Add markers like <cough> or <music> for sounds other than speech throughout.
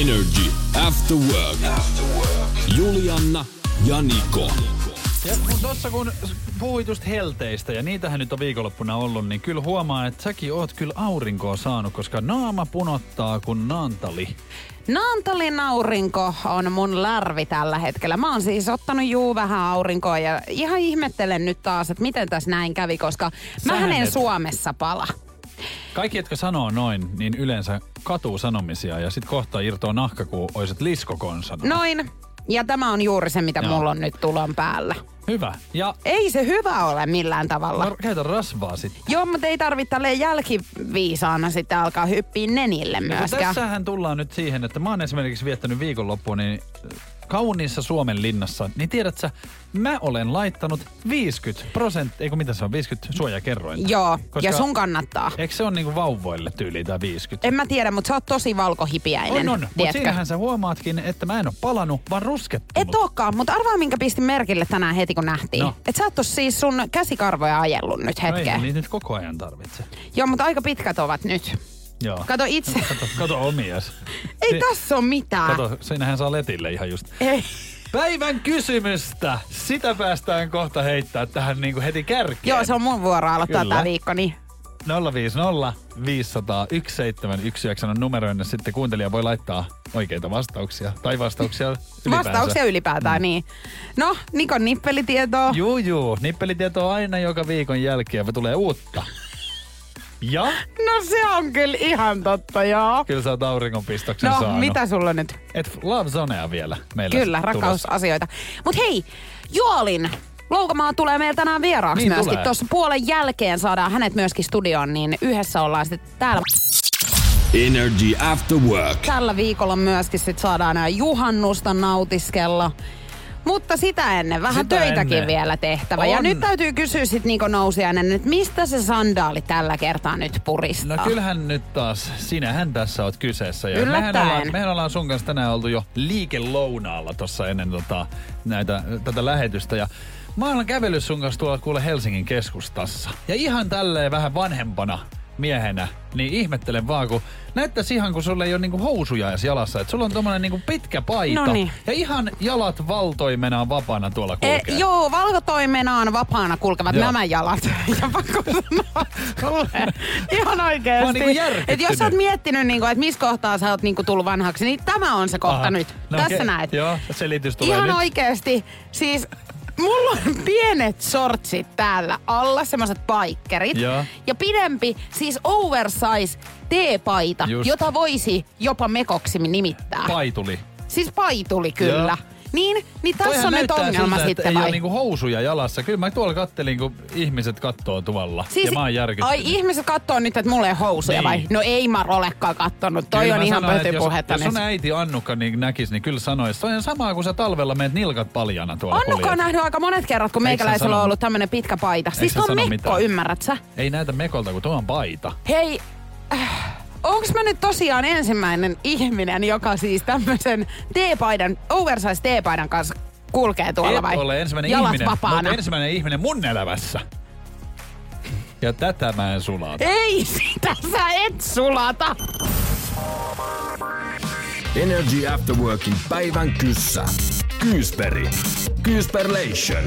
Energy After Work. Julianna ja Niko. Ja kun tossa kun puhuit just helteistä, ja niitähän nyt on viikonloppuna ollut, niin kyllä huomaa, että säkin oot kyllä aurinkoa saanut, koska naama punottaa kuin naantali. Naantalin aurinko on mun lärvi tällä hetkellä. Mä oon siis ottanut juu vähän aurinkoa ja ihan ihmettelen nyt taas, että miten tässä näin kävi, koska mä en Suomessa pala. Kaikki, jotka sanoo noin, niin yleensä katuu sanomisia ja sit kohta irtoaa nahka, kun oisit liskokonsana. Noin. Ja tämä on juuri se, mitä Joo. mulla on nyt tulon päällä. Hyvä. Ja Ei se hyvä ole millään tavalla. no, käytä rasvaa sitten. Joo, mutta ei tarvitse tälleen jälkiviisaana sitten alkaa hyppiä nenille Ja kun myöskään. tässähän tullaan nyt siihen, että mä oon esimerkiksi viettänyt viikonloppuun niin kauniissa Suomen linnassa, niin tiedät sä, mä olen laittanut 50 prosenttia, eikö mitä se on, 50 suojakerrointa. Joo, Koska- ja sun kannattaa. Eikö se ole niinku vauvoille tyyli tää 50? En mä tiedä, mutta sä oot tosi valkohipiäinen. on, on. Mutta siinähän sä huomaatkin, että mä en ole palannut, vaan ruskettunut. Et ookaan, mutta arvaa minkä pistin merkille tänään heti kun nähtiin. No. Et sä oot siis sun käsikarvoja ajellut nyt No ei niitä nyt koko ajan tarvitse. Joo, mutta aika pitkät ovat nyt. Joo. Kato itse. Kato, kato omias. Ei Si- tässä ole mitään. Kato, siinähän saa letille ihan just. Ei. Päivän kysymystä. Sitä päästään kohta heittää tähän niinku heti kärkeen. Joo, se on mun vuoro aloittaa Kyllä. tää viikko, niin 050 500 1719 on numero, jonne sitten kuuntelija voi laittaa oikeita vastauksia. Tai vastauksia ylipäänsä. vastauksia ylipäätään, niin. No, Nikon nippelitietoa. Juu, juu. Nippelitietoa aina joka viikon jälkeen. Tulee uutta. Ja No se on kyllä ihan totta, joo. kyllä sä oot auringonpistoksen No, saanut. mitä sulla nyt? Et Love Zonea vielä meillä Kyllä, tulossa. rakkausasioita. Mut hei, Joolin Loukamaa tulee meillä tänään vieraaksi Niin myöskin. Tuossa puolen jälkeen saadaan hänet myöskin studioon, niin yhdessä ollaan sitten täällä. Energy After Work. Tällä viikolla myöskin sit saadaan juhannusta nautiskella. Mutta sitä ennen vähän Sitä töitäkin ennen. vielä tehtävä. Ja On. nyt täytyy kysyä sit Niko Nousiainen, että mistä se sandaali tällä kertaa nyt puristaa? No kyllähän nyt taas, sinähän tässä oot kyseessä. Ja mehän ollaan, mehän ollaan sun kanssa tänään oltu jo liikelounaalla tossa ennen tota, näitä, tätä lähetystä. Ja mä oon kävellyt sun kanssa tuolla kuule Helsingin keskustassa. Ja ihan tälleen vähän vanhempana miehenä, niin ihmettelen vaan, kun näyttäisi ihan kun sulla ei ole niinku housuja edes jalassa. Että sulla on tommonen niinku pitkä paita. Noniin. Ja ihan jalat valtoimenaan vapaana tuolla E, kulkee. joo, valkotoimenaan vapaana kulkevat Joo. nämä jalat. <laughs> Ja pakko sanoa sulle, ihan oon niinku et jos sä oot miettinyt, niinku, että missä kohtaa sä oot niinku tullut vanhaksi, niin tämä on se kohta Aha. nyt. No Tässä okei. näet. Joo, selitys tulee Ihan nyt. oikeasti. Siis mulla on pienet sortsit täällä alla, semmoset paikkerit. Joo. Ja pidempi, siis oversize teepaita, Just. jota voisi jopa mekoksi nimittää. Paituli. siis paituli kyllä. Joo. Niin, niin tässä Toihan on nyt ongelma siltä, sitten että ei vai? ole niinku housuja jalassa. Kyllä mä tuolla kattelin, kun ihmiset kattoo tuolla. ja mä oon järkyttynyt. ai ihmiset kattoo nyt, että mulla ei housuja Niin. vai? No ei mä olekaan kattonut. Toi Kyllä on ihan pötypuhetta. Jos, jos sun äiti Annukka niin näkis, niin kyllä sanois. Se on ihan samaa, kun sä talvella meet nilkat paljana tuolla Annukka on kuljet. nähnyt aika monet kerrat, kun Eikö meikäläisellä on ollut tämmönen pitkä paita. Siis on mekko, mitään? ymmärrät sä? Ei näytä mekolta, kun tuo on paita. Hei, äh, onks mä nyt tosiaan ensimmäinen ihminen, joka siis tämmöisen teepaidan, oversize teepaidan kanssa kulkee tuolla Et vai? ole ensimmäinen Jalat ihminen, vapaana. mutta ensimmäinen ihminen mun elämässä. Ja tätä mä en sulata. Ei sitä sä et sulata. Energy After Workin päivän kyssä. Kyysperi. Kyysperlation.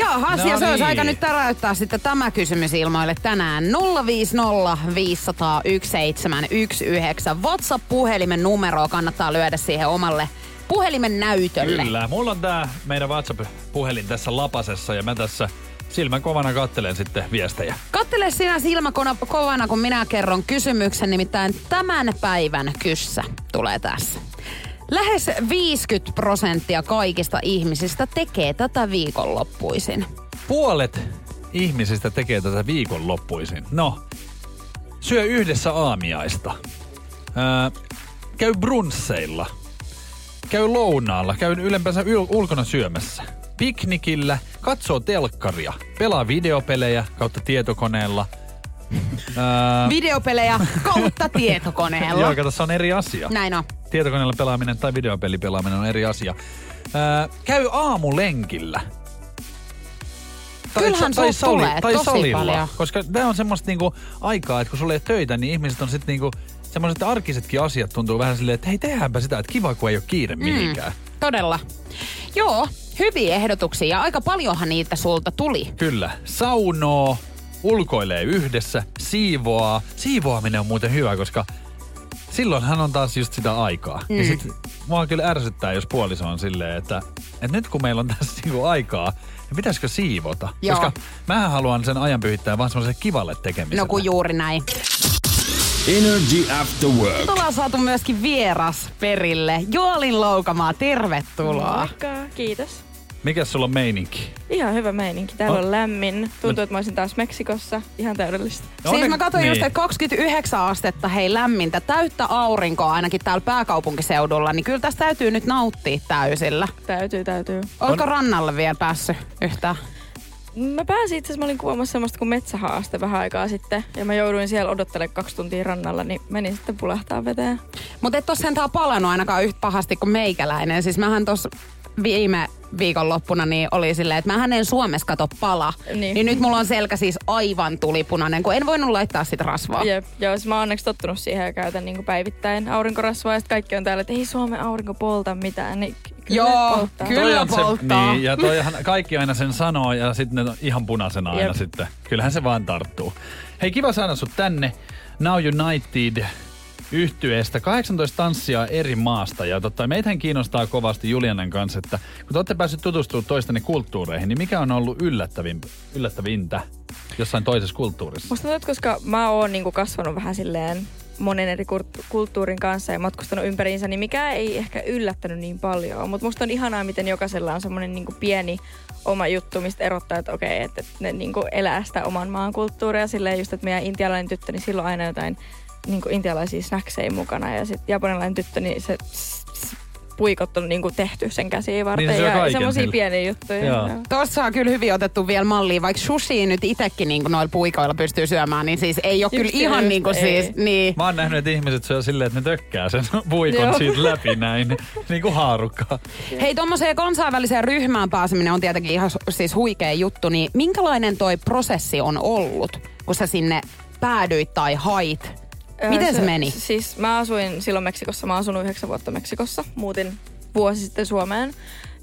Jaahas, No ja se olisi niin. aika nyt täräyttää sitten tämä kysymys ilmoille tänään. 050 500 1719. WhatsApp-puhelimen numeroa kannattaa lyödä siihen omalle puhelimen näytölle. Kyllä. Mulla on tää meidän WhatsApp-puhelin tässä lapasessa ja mä tässä silmän kovana kattelen sitten viestejä. Kattele sinä silmäkona kovana, kun minä kerron kysymyksen, nimittäin tämän päivän kyssä tulee tässä. Lähes 50 prosenttia kaikista ihmisistä tekee tätä viikonloppuisin. Puolet ihmisistä tekee tätä viikonloppuisin. No, syö yhdessä aamiaista. Öö, käy brunsseilla. Käy lounaalla. Käy ylempäänsä yl- ulkona syömässä. Piknikillä. Katsoo telkkaria. Pelaa videopelejä kautta tietokoneella. Öö, Videopelejä kautta tietokoneella. Joo, kato, se on eri asia. Näin on. Tietokoneella pelaaminen tai videopelipelaaminen on eri asia. Öö, käy aamulenkillä. Kyllähän tai, sulta tulee tai tosi salilla. paljon. Koska tämä on semmoista niinku aikaa, että kun sulla ei ole töitä, niin ihmiset on sitten niinku, semmoiset arkisetkin asiat tuntuu vähän silleen, että hei tehdäänpä sitä, että kiva kun ei ole kiire mihinkään. Mm. Todella. Joo, hyviä ehdotuksia aika paljonhan niitä sulta tuli. Kyllä. Saunoo, ulkoilee yhdessä, siivoaa. Siivoaminen on muuten hyvä, koska silloinhan on taas just sitä aikaa. Mm. Ja sit mua kyllä ärsyttää, jos puoliso on silleen, että, että nyt kun meillä on tässä niinku aikaa, niin pitäisikö siivota? Joo. Koska mä haluan sen ajan pyhittää vaan semmoiselle kivalle tekemiselle. No kun juuri näin. Energy After Work. Ollaan saatu myöskin vieras perille. Joalin Loukamaa, tervetuloa. Moikka, kiitos. Mikäs sulla on meininki? Ihan hyvä meininki. Täällä On- on lämmin. Tuntuu, että mä olisin taas Meksikossa. Ihan täydellistä. Siis mä katsoin niin. just, että 29 astetta hei lämmintä, täyttä aurinkoa ainakin täällä pääkaupunkiseudulla, niin kyllä tästä täytyy nyt nauttia täysillä. Täytyy, täytyy. Oletko rannalle vielä päässyt yhtään? Mä pääsin itse asiassa, mä olin kuvaamassa semmoista kuin metsähaaste vähän aikaa sitten. Ja mä jouduin siellä odottelemaan kaksi tuntia rannalla, niin menin sitten pulahtaa veteen. Mutta et ole sentään palannut ainakaan yhtä pahasti kuin meikäläinen. Siis mähän tuossa viime viikonloppuna niin oli silleen, että mä en Suomessa kato pala. Niin. Niin. nyt mulla on selkä siis aivan tulipunainen, kun en voinut laittaa sitä rasvaa. Jep. Joo, siis mä oon onneksi tottunut siihen ja käytän niin päivittäin aurinkorasvaa. Ja kaikki on täällä, että ei Suomen aurinko polta mitään. Niin ky- kyllä Joo, polttaa. kyllä. Polttaa. niin, ja toihan kaikki aina sen sanoo ja sitten ne on ihan punaisena aina Jep. sitten. Kyllähän se vaan tarttuu. Hei, kiva saada sut tänne Now United yhtyeestä 18 tanssia eri maasta. Ja totta, meitähän kiinnostaa kovasti Julianan kanssa, että kun te olette päässeet tutustumaan toistenne kulttuureihin, niin mikä on ollut yllättävin, yllättävintä jossain toisessa kulttuurissa? Musta tuntuu, koska mä oon niinku kasvanut vähän silleen monen eri kulttuurin kanssa ja matkustanut ympäriinsä, niin mikä ei ehkä yllättänyt niin paljon. Mutta musta on ihanaa, miten jokaisella on semmoinen niinku pieni oma juttu, mistä erottaa, että okei, että ne niinku elää sitä oman maan kulttuuria. Silleen just, että meidän intialainen tyttö, niin silloin aina jotain niinku intialaisia snackseja mukana. Ja sitten japanilainen tyttö, niin se s- s- puikot on niinku tehty sen käsiin varten. Niin se ja semmoisia pieniä juttuja. Joo. Joo. Tuossa on kyllä hyvin otettu vielä malliin, vaikka sushi nyt itsekin niin noilla puikoilla pystyy syömään, niin siis ei ole kyllä Just ihan just, niin kuin ei. siis, niin. Mä oon nähnyt, että ihmiset syö silleen, että ne tökkää sen <laughs> puikon Joo. siitä läpi näin, <laughs> niin kuin haarukkaa. Hei, tuommoiseen kansainväliseen ryhmään pääseminen on tietenkin ihan siis huikea juttu, niin minkälainen toi prosessi on ollut, kun sä sinne päädyit tai hait? Miten se meni? Siis mä asuin silloin Meksikossa. Mä asunut yhdeksän vuotta Meksikossa. Muutin vuosi sitten Suomeen.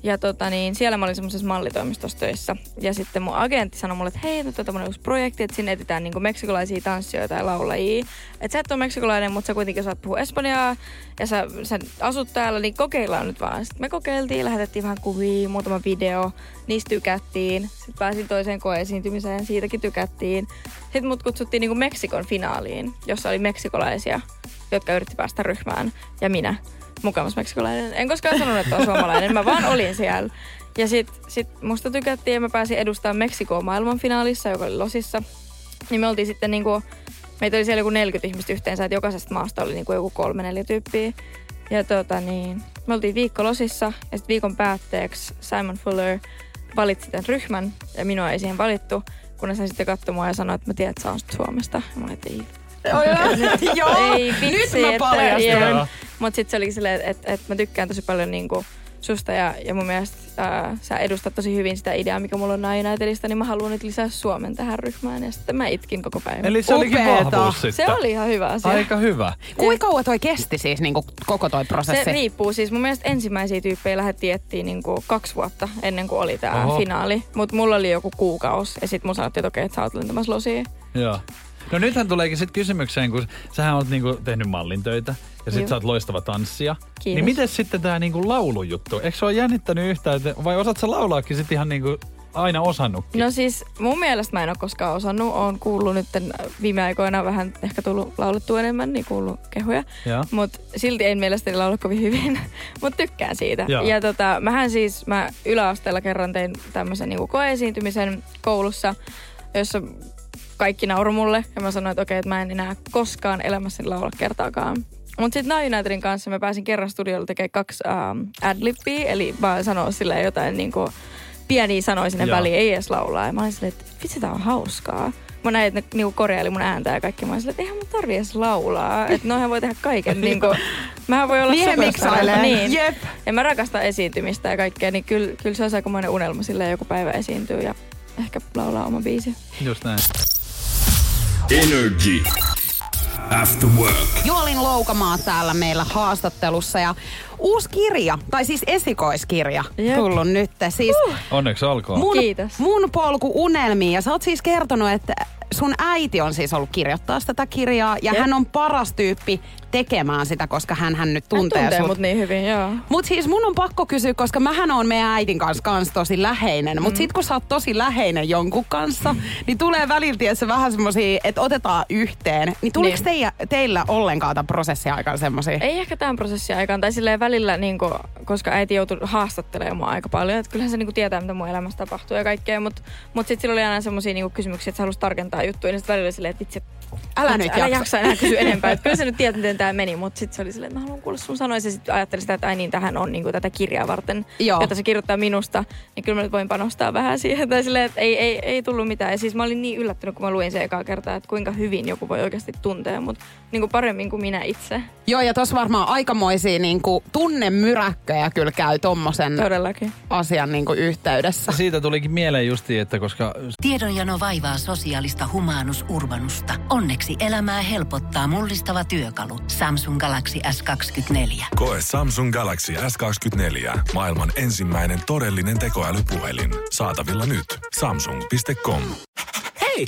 Ja tota niin, siellä mä olin semmoisessa mallitoimistossa töissä. Ja sitten mun agentti sanoi mulle, että hei, nyt on tämmöinen uusi projekti, että sinne etsitään niinku meksikolaisia tanssijoita ja laulajia. Että sä et ole meksikolainen, mutta sä kuitenkin saat puhua espanjaa ja sä, sä asut täällä, niin kokeillaan nyt vaan. Sitten me kokeiltiin, lähetettiin vähän kuvia, muutama video, niistä tykättiin. Sitten pääsin toiseen koeesiintymiseen, siitäkin tykättiin. Sitten mut kutsuttiin niinku Meksikon finaaliin, jossa oli meksikolaisia, jotka yritti päästä ryhmään. Ja minä, mukamas meksikolainen. En koskaan sanonut, että on suomalainen, mä vaan olin siellä. Ja sit, sit musta tykättiin ja mä pääsin edustamaan Meksikoa maailmanfinaalissa, joka oli Losissa. Niin me oltiin sitten niinku, meitä oli siellä joku 40 ihmistä yhteensä, että jokaisesta maasta oli niinku joku kolme neljä tyyppiä. Ja tota niin, me oltiin viikko Losissa ja sitten viikon päätteeksi Simon Fuller valitsi tämän ryhmän ja minua ei siihen valittu, kunnes hän sitten katsoi mua ja sanoi, että mä tiedän, että sä Suomesta. Ja mä olin, että ei <laughs> Joo, ei nyt mä että- paljastan. joo. Mut sit se oli silleen, että et, mä tykkään tosi paljon niinku susta ja, ja mun mielestä ää, sä edustat tosi hyvin sitä ideaa, mikä mulla on Unitedista, niin mä haluan nyt lisää Suomen tähän ryhmään. Ja sitten mä itkin koko päivän. Eli se olikin Upeeta. vahvuus sitten. se oli ihan hyvä asia. Aika hyvä. Kuinka kauan toi kesti siis niin kuin koko toi prosessi? Se riippuu. Siis mun mielestä ensimmäisiä tyyppejä lähdettiin etsiä niinku kaksi vuotta ennen kuin oli tää Oho. finaali. Mutta mulla oli joku kuukausi ja sit mun sanottiin, että okei, että sä oot lentämässä losiin. Joo. No nythän tuleekin sitten kysymykseen, kun sähän oot niinku tehnyt mallin töitä ja sit Joo. sä oot loistava tanssija. Kiitos. Niin miten sitten tää niinku laulujuttu? Eikö se ole jännittänyt yhtään, vai osaat sä laulaakin sit ihan niinku aina osannutkin? No siis mun mielestä mä en ole koskaan osannut. Oon kuullut nyt viime aikoina vähän ehkä tullut laulettua enemmän, niin kuullut kehuja. Mutta silti en mielestäni laula kovin hyvin. <laughs> Mutta tykkään siitä. Joo. Ja tota, mähän siis, mä yläasteella kerran tein tämmöisen niinku koeesiintymisen koulussa, jossa kaikki nauru mulle. Ja mä sanoin, että okei, että mä en enää koskaan elämässäni laula kertaakaan. Mutta sitten Now Unitedin kanssa mä pääsin kerran studiolla tekemään kaksi um, adlippia, eli vaan sanoa silleen jotain niinku pieniä sanoja sinne Joo. väliin, ei edes laulaa. Ja mä olin silleen, että vitsi tää on hauskaa. Mä näin, että ne niinku korjaili mun ääntä ja kaikki. Mä olin silleen, että eihän mun tarvi edes laulaa. Että noihän voi tehdä kaiken. <laughs> niinku, mähän voi olla Niin he superstar. miksailee. Niin. Jep. Ja mä rakastan esiintymistä ja kaikkea, niin kyllä, kyllä se on aikamoinen unelma silleen joku päivä esiintyy ja ehkä laulaa oma biisi. Just näin. Energy. After work. Juolin Loukamaa täällä meillä haastattelussa ja uusi kirja, tai siis esikoiskirja Jep. tullut nyt. Siis Onneksi olkoon. mun, Kiitos. mun polku unelmiin ja sä oot siis kertonut, että sun äiti on siis ollut kirjoittaa tätä kirjaa ja Jep. hän on paras tyyppi tekemään sitä, koska hän, hän nyt Hän tuntee, tuntee sut. mut niin hyvin, joo. Mut siis mun on pakko kysyä, koska mähän on meidän äitin kanssa kans tosi läheinen. Mut Mm. sit kun sä oot tosi läheinen jonkun kanssa, niin tulee välillä tietysti vähän semmosia, että otetaan yhteen. Niin tuliko Niin. teillä, teillä ollenkaan tämän prosessin aikana semmosia? Ei ehkä tämän prosessin aikaan, tai silleen välillä, niin kuin, koska äiti joutui haastattelemaan mua aika paljon. Että kyllähän se niin kuin, tietää, mitä mun elämässä tapahtuu ja kaikkea, mutta mut sitten sillä oli aina semmoisia niin kysymyksiä, että se halusi tarkentaa juttuja. Niin sitten välillä oli silleen, että vitsi, Älä vitsi, nyt älä jaksa. jaksa enää kysyä enempää. Että kyllä sä <laughs> nyt tiedät, miten tämä meni, mutta sitten se oli silleen, että mä haluan kuulla sun sanoa. Ja sitten ajattelin sitä, että ai niin, tähän on niin kuin, tätä kirjaa varten, Joo. että se kirjoittaa minusta. Niin kyllä mä nyt voin panostaa vähän siihen. Tai silleen, että ei, ei, ei tullut mitään. Ja siis mä olin niin yllättynyt, kun mä luin sen ekaa kertaa, että kuinka hyvin joku voi oikeasti tuntea mut niin kuin paremmin kuin minä itse. Joo, ja tossa varmaan aikamoisia niinku, tunnemyräkköjä kyllä käy tommosen Todellakin. asian niinku, yhteydessä. Siitä tulikin mieleen justiin, että koska Tiedonjano vaivaa sosiaalista humanus urbanusta. Onneksi elämää helpottaa mullistava työkalu. Samsung Galaxy S24. Koe Samsung Galaxy S24. Maailman ensimmäinen todellinen tekoälypuhelin. Saatavilla nyt. Samsung.com. Hei!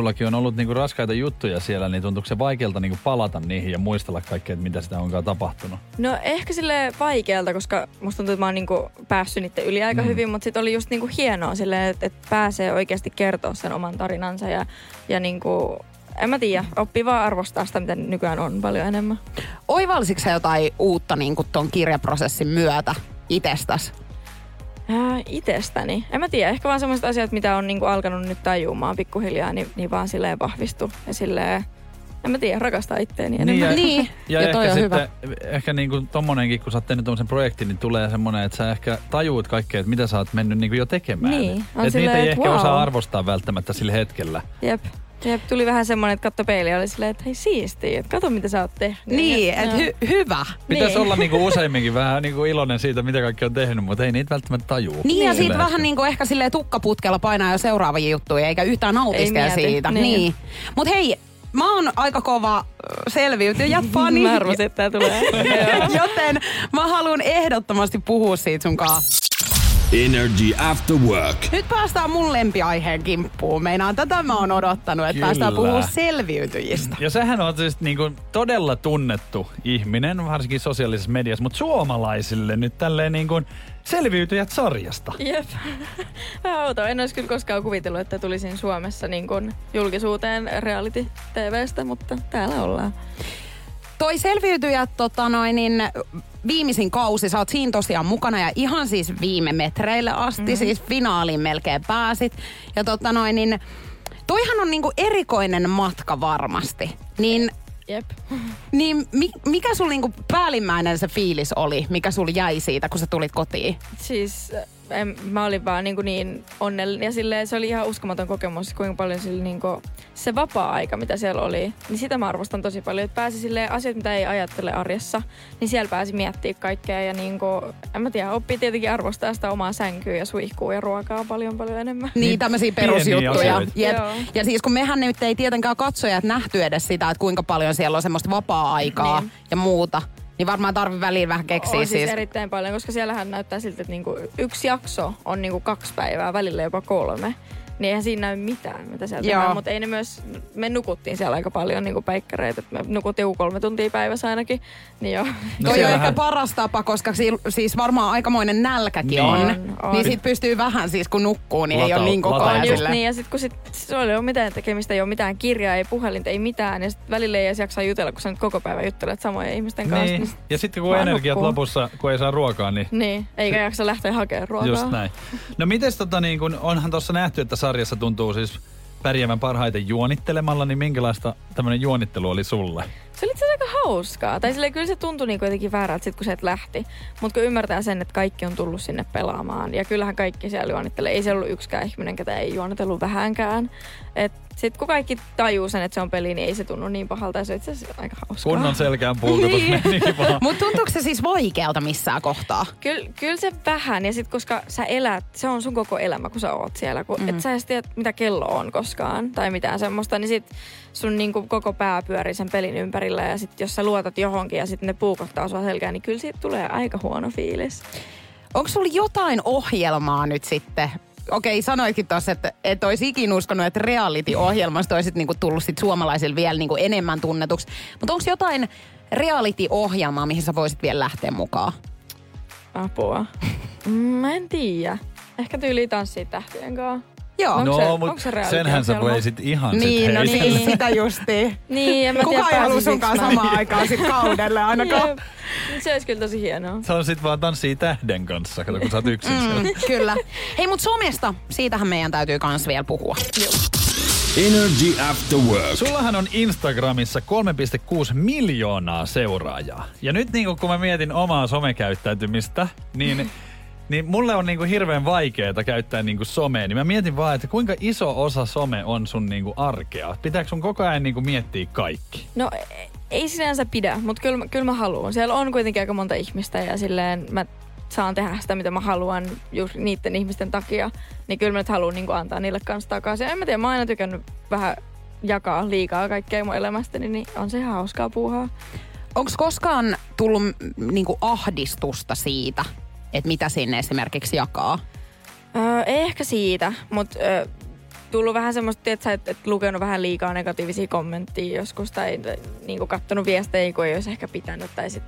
Sullakin on ollut niinku raskaita juttuja siellä, niin tuntuuko se vaikealta niinku palata niihin ja muistella kaikkea, että mitä sitä onkaan tapahtunut? No ehkä sille vaikealta, koska musta tuntuu, että mä oon niinku päässyt niiden yli aika mm. hyvin, mutta sitten oli just niinku hienoa silleen, että, että pääsee oikeasti kertoa sen oman tarinansa ja, ja niinku, en mä tiedä, oppii vaan arvostaa sitä, mitä nykyään on paljon enemmän. Oivalsitko sä jotain uutta niinku, ton kirjaprosessin myötä itsestäsi? Ää, Itestäni. En mä tiedä, ehkä vaan sellaiset asiat, mitä on niinku alkanut nyt tajumaan pikkuhiljaa, niin, niin vaan silleen vahvistu ja silleen, en mä tiedä, rakastaa itteeni enemmän. ja, Niin, <laughs> ja, ja ehkä toi on sitten, ehkä niinku tommonenkin, kun sä oot tehnyt tommosen projektin, niin tulee semmonen, että sä ehkä tajuut kaikkea, että mitä sä oot mennyt niinku jo tekemään. Niin, on Et niitä silleen, ei että ehkä wow. osaa arvostaa välttämättä sillä hetkellä. Jep. Jep, tuli vähän semmoinen, että katto peiliä ja oli silleen, että hei siistiä, että kato mitä sä oot tehnyt. Niin, Ja- että hy- hyvä. Pitäisi Niin. olla niinku useimminkin vähän niinku iloinen siitä, mitä kaikki on tehnyt, mutta ei niitä välttämättä tajuu. Niin, ja Sillä siitä vähän niin kuin ehkä silleen tukkaputkella painaa jo seuraavia juttuja, eikä yhtään nautiskele siitä. niin. Niin. Mut hei, mä oon aika kova selviytyjä fani. <laughs> Mä arvasin, että tää tulee. <laughs> Joten mä haluan ehdottomasti puhua siitä sun kanssa. Energy After Work. Nyt päästään mun lempiaiheen kimppuun. Meinaan tätä mä oon odottanut, että Kyllä. päästään puhua selviytyjistä. Ja sähän on siis niinku todella tunnettu ihminen, varsinkin sosiaalisessa mediassa, mutta suomalaisille nyt tälleen niinku selviytyjät sarjasta. Jep. <laughs> Vähän outoa. En olisi kyllä koskaan kuvitellut, että tulisin Suomessa niin kuin julkisuuteen reality-tvstä, mutta täällä ollaan. Toi selviytyjät, tota noin, niin viimeisin kausi, sä oot siinä tosiaan mukana ja ihan siis viime metreille asti, mm-hmm. siis finaaliin melkein pääsit. Ja tota noin, niin toihan on niinku erikoinen matka varmasti. Niin, Jep. niin mi, mikä sun niinku päällimmäinen se fiilis oli, mikä sul jäi siitä, kun sä tulit kotiin? Siis en, mä olin vaan niin, niin onnellinen ja silleen, se oli ihan uskomaton kokemus, kuinka paljon sillä niin kuin, se vapaa-aika, mitä siellä oli, niin sitä mä arvostan tosi paljon. Että pääsi silleen asioita, mitä ei ajattele arjessa, niin siellä pääsi miettimään kaikkea ja niin kuin, en mä tiedä, oppii tietenkin arvostaa sitä omaa sänkyä ja suihkuu ja ruokaa paljon paljon enemmän. Niin, tämmöisiä pieniä perusjuttuja. Jep. Ja siis kun mehän nyt ei tietenkään katsojat nähty edes sitä, että kuinka paljon siellä on semmoista vapaa-aikaa Niin. ja muuta, niin varmaan tarvii väliin vähän keksiä on siis, siis. erittäin paljon, koska siellähän näyttää siltä, että niinku yksi jakso on niinku kaksi päivää, välillä jopa kolme. Niin eihän siinä näy mitään, mitä siellä Joo. tehdään. Mutta ei ne myös, me nukuttiin siellä aika paljon niinku päikkäreitä. että Me nukuttiin joku kolme tuntia päivässä ainakin. Niin joo. No Toi on ehkä paras tapa, koska si- siis varmaan aikamoinen nälkäkin Niin. on. On, on. Niin sit pystyy vähän siis kun nukkuu, niin ei Latau- ole niin koko ajan On just niin, ja sitten kun sit, se oli ole mitään tekemistä, ei ole mitään kirjaa, ei puhelinta, ei mitään. Ja sit välillä ei edes jaksaa jutella, kun sä nyt koko päivä juttelet samojen ihmisten kanssa. Niin. Niin, Ja sitten kun Vaan energiat nukkuu. lopussa, kun ei saa ruokaa, niin niin eikä jaksa lähteä hakemaan ruokaa. Just näin. No mites tota niin kun onhan tuossa nähty, että sarjassa tuntuu siis pärjäävän parhaiten juonittelemalla, niin minkälaista tämmöinen juonittelu oli sulle? Se oli itse aika hauskaa. Tai sille kyllä se tuntui niin jotenkin väärältä sit, kun se et lähti. Mutta kun ymmärtää sen, että kaikki on tullut sinne pelaamaan. Ja kyllähän kaikki siellä juonittelee. Ei siellä ollut yksikään ihminen, ketä ei juonitellut vähänkään. Et sit kun kaikki tajuu sen, että se on peli, niin ei se tunnu niin pahalta. Ja se on itse asiassa aika hauskaa. Kunnon selkään puukotus <laughs> Niin. meni vaan. Mutta tuntuuko se siis vaikealta missään kohtaa? Kyllä, kyllä se vähän. Ja sitten koska sä elät, se on sun koko elämä, kun sä oot siellä. Kun Mhm. et sä edes tiedä, mitä kello on koskaan tai mitään semmoista, niin sit sun niinku koko pää pyörii sen pelin ympärillä. Ja sit jos sä luotat johonkin ja sitten ne puukottaa sua selkään, niin kyllä siitä tulee aika huono fiilis. Onko sulla jotain ohjelmaa nyt sitten? Okei, sanoitkin tuossa, että et olisi ikinä uskonut, että reality-ohjelmasta olisit niinku tullut sit suomalaisille vielä niinku enemmän tunnetuksi. Mutta onko jotain reality-ohjelmaa, mihin sä voisit vielä lähteä mukaan? Apua. <laughs> Mm, Mä en tiedä. Ehkä tyyli tanssii tähtien kanssa. Joo. Onko no, se- mut onko se senhän sä voi sit ihan niin, sit no heitellä. niin, sitä justiin. <laughs> Niin, en mä Kuka tiedä, ei halua sunkaan mä. samaan aikaan sit kaudelle ainakaan. Jep. Se olisi kyllä tosi hienoa. Se on sit vaan tanssii tähden kanssa, kato kun sä oot yksin siellä. Mm, <laughs> kyllä. Hei, mut somesta, siitähän meidän täytyy kans vielä puhua. Energy After Work. Sullahan on Instagramissa 3,6 miljoonaa seuraajaa. Ja nyt niin kun mä mietin omaa somekäyttäytymistä, niin, <laughs> niin mulle on niin kuin hirveän vaikeaa käyttää niin kuin somea. Niin mä mietin vaan, että kuinka iso osa some on sun niin kuin arkea. Pitääkö sun koko ajan niin kuin miettiä kaikki? No ei sinänsä pidä, mutta kyllä, mä- kyllä mä haluan. Siellä on kuitenkin aika monta ihmistä ja silleen mä saan tehdä sitä, mitä mä haluan just niiden ihmisten takia. Niin kyllä mä nyt haluan niin antaa niille kanssa takaisin. En mä tiedä, mä oon aina tykännyt vähän jakaa liikaa kaikkea mun elämästäni, niin on se ihan hauskaa puuhaa. Onko koskaan tullut niinku ahdistusta siitä, että mitä sinne esimerkiksi jakaa? Öö, ei ehkä siitä, mutta öö, tullut vähän semmoista, että sä et, et lukenut vähän liikaa negatiivisia kommentteja joskus tai niin kattonut viestejä, kun ei olisi ehkä pitänyt. Tai sit,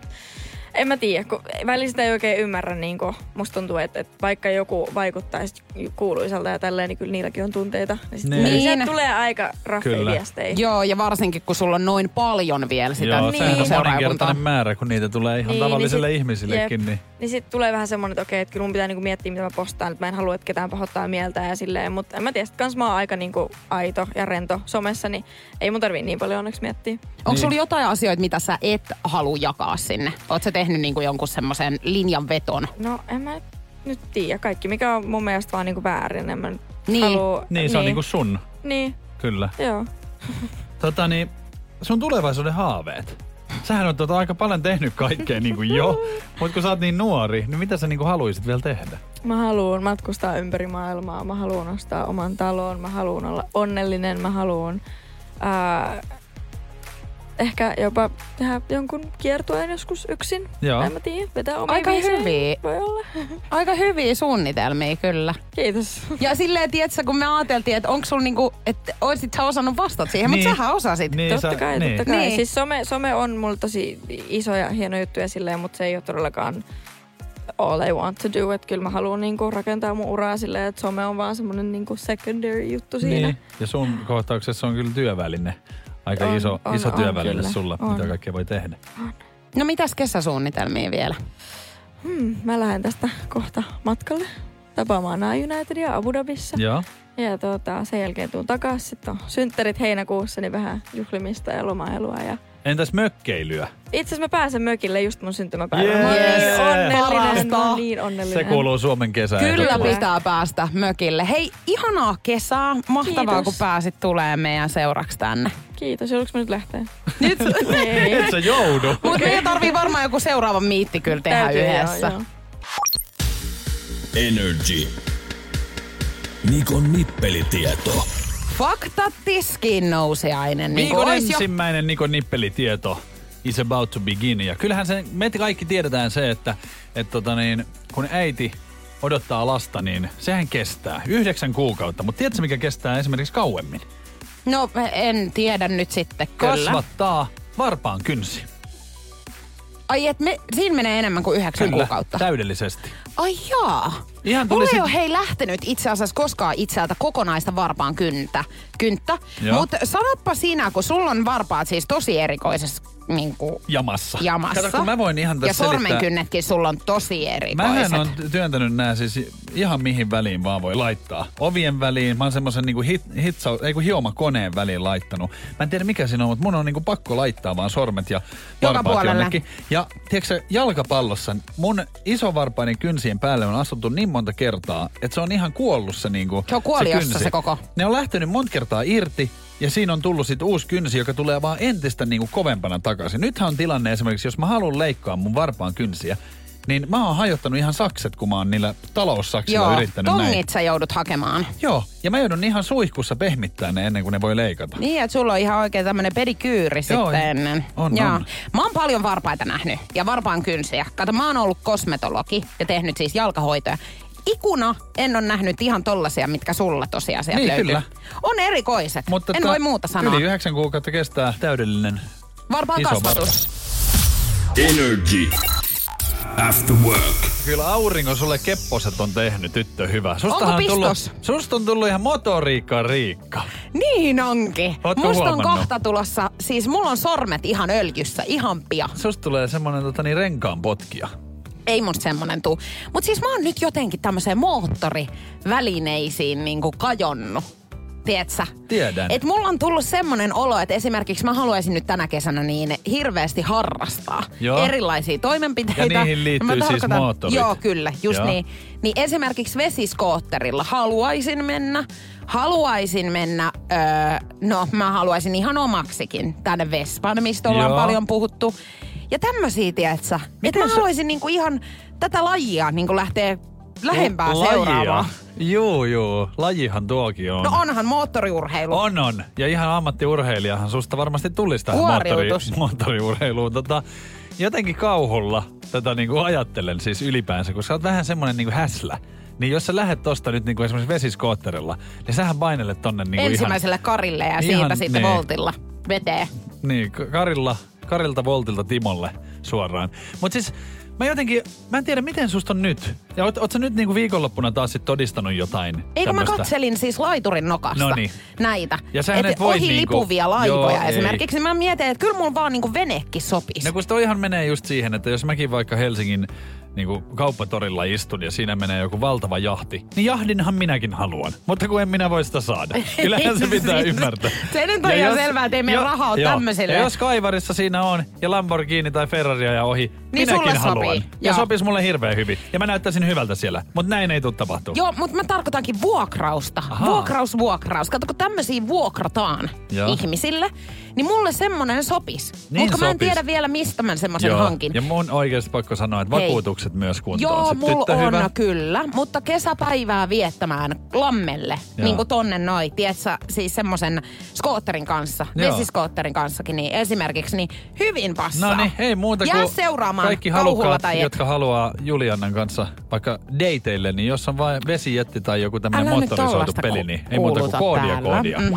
en mä tiedä, kun välillä sitä ei oikein ymmärrä. Niin kun, musta tuntuu, että, että vaikka joku vaikuttaisi kuuluisalta ja tälleen, niin kyllä niilläkin on tunteita. Niin, sit Niin. niin. sieltä Niin. tulee aika raffeja Kyllä. viestejä. Joo, ja varsinkin kun sulla on noin paljon vielä sitä Joo, niin, sehän on moninkertainen määrä, kun niitä tulee ihan Niin, tavallisille niin sit- ihmisillekin. jep. Niin. Niin sitten tulee vähän semmoinen, että okei, että kyllä mun pitää niinku miettiä, mitä mä postaan. Että mä en halua, että ketään pahoittaa mieltä ja silleen. Mutta en mä tiedä, sit kans mä oon aika niinku aito ja rento somessa, niin ei mun tarvii niin paljon onneksi miettiä. Onko Niin. sulla jotain asioita, mitä sä et halua jakaa sinne? Oot sä tehnyt niinku jonkun semmoisen linjanveton? No en mä nyt tiedä. Kaikki, mikä on mun mielestä vaan niinku väärin. En mä Niin. halua, niin, se on niinku sun. Niin, Kyllä. joo. Tota niin, sun tulevaisuuden haaveet. Sähän on tota aika paljon tehnyt kaikkea niin kuin jo, mutta kun sä oot niin nuori, niin mitä sä niin kuin haluaisit vielä tehdä? Mä haluan matkustaa ympäri maailmaa. Mä haluan ostaa oman talon. Mä haluan olla onnellinen. Mä haluan ää, ehkä jopa tehdä jonkun kiertueen joskus yksin. Joo. En mä tiedä, vetää omia Aika biisejä. hyviä. Voi olla. Aika hyviä suunnitelmia kyllä. Kiitos. Ja silleen, tiedätkö, kun me ajateltiin, että onko sulla niinku, että oisit sä osannut vastata siihen, Niin. mutta sähän osasit. Niin, Totta sä- kai, niin. totta kai. Niin. Siis some, some on mulla tosi iso ja hieno juttu ja silleen, mutta se ei ole todellakaan all I want to do. Että kyllä mä haluan niinku rakentaa mun uraa silleen, että some on vaan semmonen niinku secondary juttu siinä. Niin. Ja sun kohtauksessa on kyllä työväline. Aika On, iso, on, iso on työväline sulla, On. mitä kaikkea voi tehdä. No mitäs kesäsuunnitelmia vielä? Hmm, mä lähden tästä kohta matkalle tapaamaan Unitedia Abu Dhabissa. Joo. Ja tota, sen jälkeen tuun takaisin. Sitten on synttärit heinäkuussa, niin vähän juhlimista ja lomailua. Ja Entäs mökkeilyä? Itse asiassa mä pääsen mökille just mun syntymäpäivänä. Mä oon Yes. Mä oon niin onnellinen. Se kuuluu Suomen kesään. Kyllä pitää päästä mökille. Hei, ihanaa kesää. Mahtavaa, Kiitos. kun pääsit tulemaan meidän seuraksi tänne. Kiitos, joudunko mä nyt lähteä? Nyt. Ei. <laughs> Et sä joudu. Mutta meidän tarvii varmaan joku seuraava miitti kyllä tehdä Täytyy, yhdessä. joo. Energy. Nikon nippelitieto. Fakta tiskiin nousiainen. Niin Viikon kuin ois jo ensimmäinen Nikon nippelitieto is about to begin. Ja kyllähän se, me kaikki tiedetään se, että et tota niin, kun äiti odottaa lasta, niin sehän kestää yhdeksän kuukautta. Mutta tiedätkö, mikä kestää esimerkiksi kauemmin? No en tiedä nyt sitten kyllä. Kasvattaa varpaan kynsi. Ai et me, siinä menee enemmän kuin yhdeksän kuukautta. täydellisesti. Ai jaa. Ihan tuli ei sit- ole hei lähtenyt itse asiassa koskaan itseltä kokonaista varpaan kynttä. Joo. Mutta sanoppa sinä, kun sulla on varpaat siis tosi erikoisessa niin kuin, Jamassa. jamassa. Kato, kun mä voin ihan ja tässä selittää. sormenkynnetkin sulla on tosi erikoiset. Mähän on työntänyt nää siis ihan mihin väliin vaan voi laittaa. Ovien väliin, mä oon semmosen niinku hit, hitsa, ei kun hiomakoneen väliin laittanut. Mä en tiedä mikä siinä on, mutta mun on niinku pakko laittaa vaan sormet ja varpaat jonnekin. Ja tiedätkö jalkapallossa mun isovarpaiden kynsien päälle on astuttu niin monta kertaa, että se on ihan kuollut se niinku Se on kuoliossa kynsi. se koko. Ne on lähtenyt monta kertaa irti ja siinä on tullut sit uusi kynsi, joka tulee vaan entistä niinku kovempana takaisin. Nythän on tilanne esimerkiksi, jos mä haluan leikkaa mun varpaan kynsiä, niin mä oon hajottanut ihan sakset, kun mä oon niillä taloussaksilla Joo, yrittänyt näin. tongit sä joudut hakemaan. Joo, ja mä joudun ihan suihkussa pehmittää ne ennen kuin ne voi leikata. Niin, että sulla on ihan oikein tämmönen pedikyyri Joo, sitten ennen. on, Joo. on. Mä oon paljon varpaita nähnyt ja varpaan kynsiä. Kato, mä oon ollut kosmetologi ja tehnyt siis jalkahoitoja. Ikuna en ole nähnyt ihan tollasia, mitkä sulla tosiaan Niin, löytyy. kyllä. On erikoiset. Mutta en tää voi muuta sanoa. Yli yhdeksän kuukautta kestää täydellinen Varpaan iso kasvatus. Energy. After work. Kyllä aurinko sulle kepposet on tehnyt, tyttö hyvä. Sustahan Onko on tullut, pistos? susta on tullut ihan motoriikka Riikka. Niin onkin. Ootko Musta on huomannut? kohta tulossa, siis mulla on sormet ihan öljyssä, ihan pian. Susta tulee semmonen tota, niin renkaan potkia. Ei musta semmonen tuu. Mut siis mä oon nyt jotenkin tämmöiseen moottorivälineisiin niinku kajonnut. Tiedätkö? Tiedän. Et mulla on tullut semmonen olo, että esimerkiksi mä haluaisin nyt tänä kesänä niin hirveästi harrastaa Joo. erilaisia toimenpiteitä. Ja niihin liittyy Mä siis moottorit. Joo, kyllä, just Joo. niin. Niin esimerkiksi vesiskootterilla haluaisin mennä. Haluaisin mennä, öö, no mä haluaisin ihan omaksikin tänne Vespan, mistä ollaan Joo. paljon puhuttu. Ja tämmöisiä, tiedätkö? Että Miten mä sä- haluaisin niinku ihan tätä lajia niinku lähteä lähempää Lajia. seuraamaan. Juu, juu. Lajihan tuokin on. No onhan moottoriurheilu. On, on. Ja ihan ammattiurheilijahan susta varmasti tulisi tähän moottori, moottoriurheiluun. Tota, jotenkin kauhulla tätä niinku ajattelen siis ylipäänsä, kun sä oot vähän semmonen niinku häslä. Niin jos sä lähdet tosta nyt niinku esimerkiksi vesiskootterilla, niin sähän painelet tonne niinku Ensimmäiselle karille ja Ihan, siitä sitten niin. voltilla veteen. ihan... Niin, Karilla, Karilta Voltilta Timolle suoraan. Mut siis mä jotenkin, mä en tiedä miten susta on nyt. Ja oot, oot sä nyt niinku viikonloppuna taas sit todistanut jotain Eikö mä tämmöstä? katselin siis laiturin nokasta Noniin. näitä. Ja sähän et voi ohi niinku- lipuvia laivoja Joo, ei. esimerkiksi. Niin mä mietin, että kyllä mulla vaan niinku venekin sopisi. No kun toihan menee just siihen, että jos mäkin vaikka Helsingin niin kuin kauppatorilla istun ja siinä menee joku valtava jahti, niin jahdinhan minäkin haluan. Mutta kun en minä voi sitä saada. <laughs> Kyllähän se pitää Siis- ymmärtää. Se nyt on ihan selvää, että ei meillä rahaa ole tämmöisille. Ja jos Kaivarissa siinä on ja Lamborghini tai Ferraria ja ohi, Niin minäkin sulle haluan. sopii, Ja joo. sopisi mulle hirveän hyvin. Ja mä näyttäisin hyvältä siellä. Mutta näin ei tule tapahtumaan. Joo, mutta mä tarkoitankin vuokrausta. Ahaa. Vuokraus, vuokraus. Kato, kun tämmöisiä vuokrataan Joo. ihmisille, niin mulle semmonen sopis. Niin mutta mä en tiedä vielä, mistä mä semmoisen hankin. Ja mun oikeasti pakko sanoa, että Hei. vakuutukset myös kuntoon. Joo, Sit mulla on hyvä. kyllä, mutta kesäpäivää viettämään lammelle, Joo. niin kuin tonne noin, tiedätkö, siis semmoisen skootterin kanssa, Joo. vesiskootterin kanssakin, niin esimerkiksi, niin hyvin passaa. No niin, ei muuta Jää kuin seuraamaan kaikki halukkaat, tai et. jotka haluaa Juliannan kanssa vaikka dateille, niin jos on vain vesijetti tai joku tämmöinen tollasta peli, niin ei muuta kuin koodia täällä. koodia. Mhm.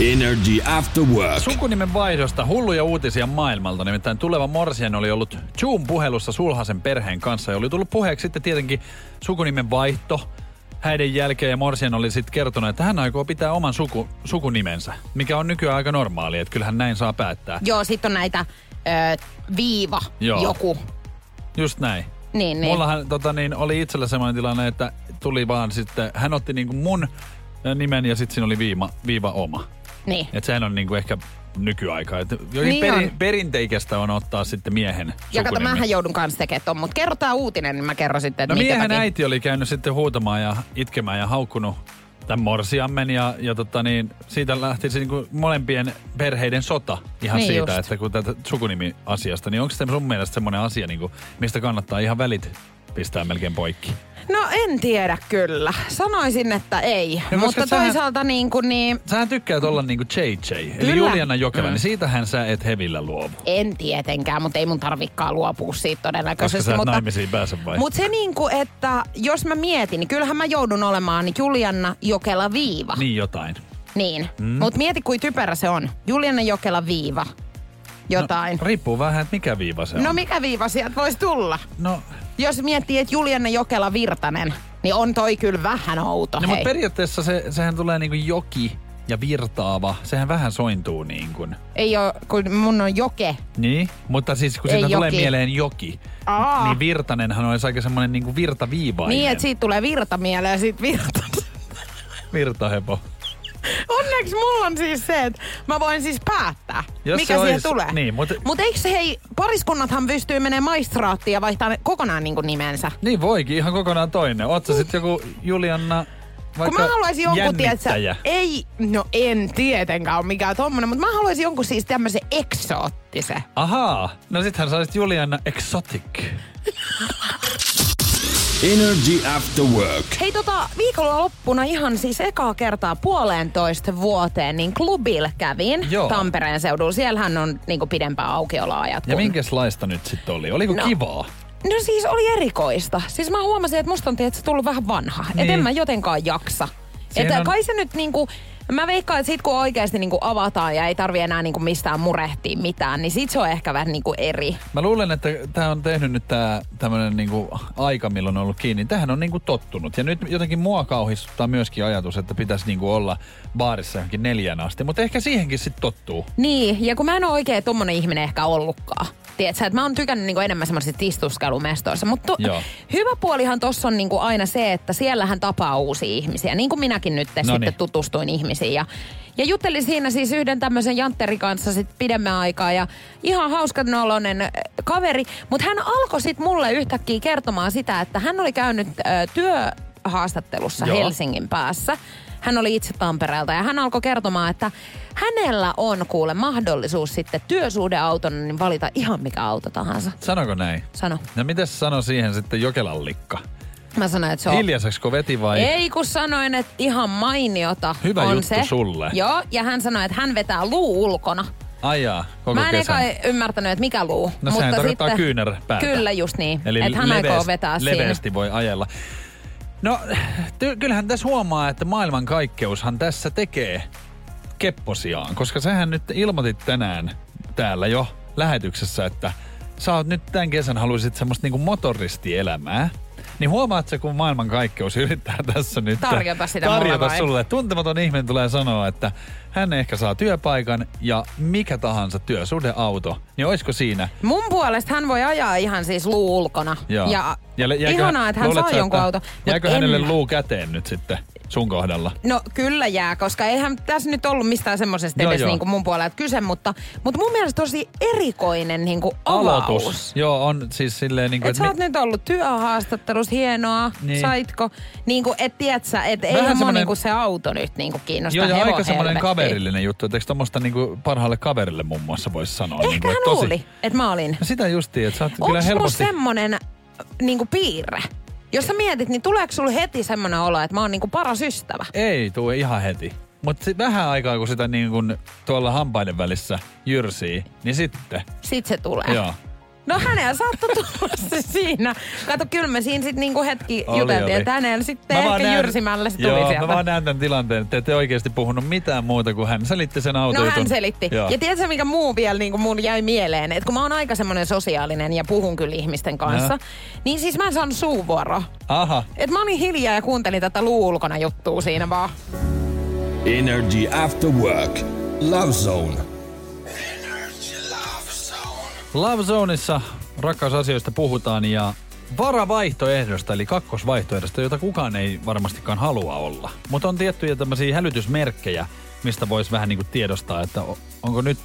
Energy After Work. Sukunimen vaihdosta hulluja uutisia maailmalta. Nimittäin tuleva Morsian oli ollut Zoom puhelussa sulhasen perheen kanssa ja oli tullut puheeksi sitten tietenkin sukunimen vaihto häiden jälkeen ja Morsian oli sitten kertonut, että hän aikoo pitää oman suku, sukunimensä, mikä on nykyään aika normaali, että kyllähän näin saa päättää. Joo, sit on näitä ö, viiva Joo. joku. Just näin. Niin, niin. Mullahan tota, niin, oli itsellä semmoinen tilanne, että tuli vaan sitten, hän otti niinku mun ö, nimen ja sitten siinä oli viima, viiva oma. Niin. Et sehän on niinku ehkä nykyaika. Et Niin peri, on. perinteikästä on ottaa sitten miehen Ja kato, mähän joudun kanssa tekemään ton, mutta kerro tää uutinen, niin mä kerron sitten, että No miehen takia. äiti oli käynyt sitten huutamaan ja itkemään ja haukkunut tämän morsiammen ja, ja tota niin, siitä lähti se niinku molempien perheiden sota ihan Niin siitä, just. että kun tätä sukunimi-asiasta, niin onko se sun mielestä semmoinen asia, niinku, mistä kannattaa ihan välit pistää melkein poikki? No en tiedä kyllä. Sanoisin, että ei. No, koska mutta sähän- toisaalta niin kuin niin... Sähän tykkäät olla niinku JJ, eli Kyllä. Juliana Jokela, Mm. niin siitähän sä et hevillä luovu. En tietenkään, mutta ei mun tarvikkaa luopua siitä Koska todennäköisesti. sä et mutta, naimisiin pääse vai? mutta se niinku, että jos mä mietin, niin kyllähän mä joudun olemaan niin Julianna Jokela Viiva. Niin jotain. Niin. Mm. Mutta mieti, kuin typerä se on. Juliana Jokela Viiva. Jotain. No, riippuu vähän, että mikä viiva se No, on. mikä viiva sieltä voisi tulla? No, Jos miettii, että Juliana Jokela Virtanen, niin on toi kyllä vähän outo. no mutta periaatteessa se, sehän tulee niinku joki ja virtaava. Sehän vähän sointuu niin kuin. Ei oo, kun mun on Joke. Niin, mutta siis kun siitä tulee mieleen joki, Aa. niin Virtanenhan olisi aika semmoinen niinku virtaviivainen. Niin, että siitä tulee virta mieleen ja siitä virta. Virtahepo. Onneksi mulla on siis se, että mä voin siis päättää, Jos mikä siihen ois- tulee. niin, mut- Mut eikö se, hei, pariskunnathan pystyy menemään maistraattiin ja vaihtaa kokonaan niin nimensä. Niin voikin, ihan kokonaan toinen. Oot sä sit joku Julianna vaikka Kun mä haluaisin jonkun, tiedätkö, ei, no en tietenkään ole mikään tommonen, mutta mä haluaisin jonkun siis tämmöisen eksoottisen. Ahaa, no sittenhän sä olisit Julianna Exotic. <laughs> Energy After Work. Hei tota, viikonloppuna ihan siis ekaa kertaa puolentoista vuoteen, niin klubilla kävin Joo. Tampereen seudulla. Siellähän on niinku pidempään aukioloajat. Ja kuin- minkälaista nyt sitten oli? Oliko No. kivaa? No siis oli erikoista. Siis mä huomasin, että musta on tietysti tullut vähän vanha. Niin. Niin. Et en mä jotenkaan jaksa. Että on- kai se nyt niinku, mä veikkaan, että sit kun oikeasti niinku avataan ja ei tarvi enää niinku mistään murehtia mitään, niin sit se on ehkä vähän niinku eri. Mä luulen, että tämä on tehnyt nyt tää tämmönen niinku aika, milloin on ollut kiinni. Tähän on niinku tottunut. Ja nyt jotenkin mua kauhistuttaa myöskin ajatus, että pitäisi niinku olla baarissa johonkin neljän asti. Mutta ehkä siihenkin sitten tottuu. Niin, ja kun mä en ole oikein tommonen ihminen ehkä ollutkaan. Tiedätkö, että mä oon tykännyt niinku enemmän semmoisista istuskelumestoissa. Mutta hyvä puolihan tossa on niinku aina se, että siellähän tapaa uusia ihmisiä. Niin kuin minäkin nyt No sitten niin. tutustuin ihmisiin. Ja, ja juttelin siinä siis yhden tämmöisen Jantteri kanssa sit pidemmän aikaa. Ja ihan hauska nolonen kaveri. Mutta hän alkoi sitten mulle yhtäkkiä kertomaan sitä, että hän oli käynyt äh, työhaastattelussa Joo. Helsingin päässä. Hän oli itse Tampereelta ja hän alkoi kertomaan, että hänellä on kuule mahdollisuus sitten työsuhdeauton niin valita ihan mikä auto tahansa. Sanoko näin? Sano. No miten se sano siihen sitten Jokelan likka? Mä sanoin, että se on... Hiljaiseksi veti vai? Ei, kun sanoin, että ihan mainiota Hyvä on juttu se. sulle. Joo, ja hän sanoi, että hän vetää luu ulkona. Ajaa, koko Mä en kesän. eka ymmärtänyt, että mikä luu. No sehän tarkoittaa kyynärpäätä. Kyllä, just niin. Eli että hän aikoo leveästi- vetää siinä. leveästi voi ajella. No, ty- kyllähän tässä huomaa, että maailmankaikkeushan tässä tekee kepposiaan, koska sähän nyt ilmoitit tänään täällä jo lähetyksessä, että sä oot nyt tämän kesän haluaisit semmoista niinku motoristielämää. Niin huomaat se, kun maailmankaikkeus <laughs> yrittää tässä nyt Tarjota sitä tarjota mulle sulle. Tuntematon ihminen tulee sanoa, että hän ehkä saa työpaikan ja mikä tahansa työsuhdeauto, niin olisiko siinä Mun puolesta hän voi ajaa ihan siis luu ulkona. Joo. Ja, le- jäikö- ihanaa, että hän saa jonkun. Mut Jääkö en hänelle luu käteen nyt sitten sun kohdalla? No kyllä jää, koska eihän tässä nyt ollut mistään semmoisesta edes joo. niinku mun puolelta kyse, mutta, mutta mun mielestä tosi erikoinen niinku avaus. Aloitus. Joo, on siis silleen niin kuin, Et sä oot nyt ollut työhaastattelussa, hienoa, Niin. niin. saitko? Niinku, et tiedät sä, et Vähän eihän mua semmonen- niinku se auto nyt niinku kiinnosta Joo, ja aika semmoinen. Kaverillinen juttu, että eikö tommoista niinku parhaalle kaverille muun muassa voisi sanoa. Ehkä niinku, hän että tosi- luuli, että mä olin. No sitä justiin, että sä oot kyllä Onks mulla helposti... semmonen niinku piirre? Jos sä mietit, niin tuleeko sulla heti semmonen olo, että mä oon niinku paras ystävä? Ei tuu ihan heti. Mutta vähän aikaa, kun sitä niin kuin tuolla hampaiden välissä jyrsii, niin sitten. Sit se tulee. Joo. No hänellä saattoi tulla se siinä. Kato, kyllä me siinä sitten niinku hetki Oli, juteltiin, oli. että hänellä sitten ehkä näen- jyrsimällä se tuli Joo, sieltä. mä vaan näen tämän tilanteen, että ette oikeasti puhunut mitään muuta kuin hän selitti sen autojutun. No hän selitti. Joo. Ja tiedätkö mikä muu vielä niin kuin mun jäi mieleen? Että kun mä oon aika semmoinen sosiaalinen ja puhun kyllä ihmisten kanssa, Joo. niin siis mä en saanut suuvuoroa. Aha. Et mä olin hiljaa ja kuuntelin tätä luu ulkona juttua siinä vaan. Energy After Work. Love Zone. Love Zoneissa rakkausasioista puhutaan ja varavaihtoehdosta, eli kakkosvaihtoehdosta, jota kukaan ei varmastikaan halua olla. Mutta on tiettyjä tämmöisiä hälytysmerkkejä, mistä voisi vähän niinku tiedostaa, että onko nyt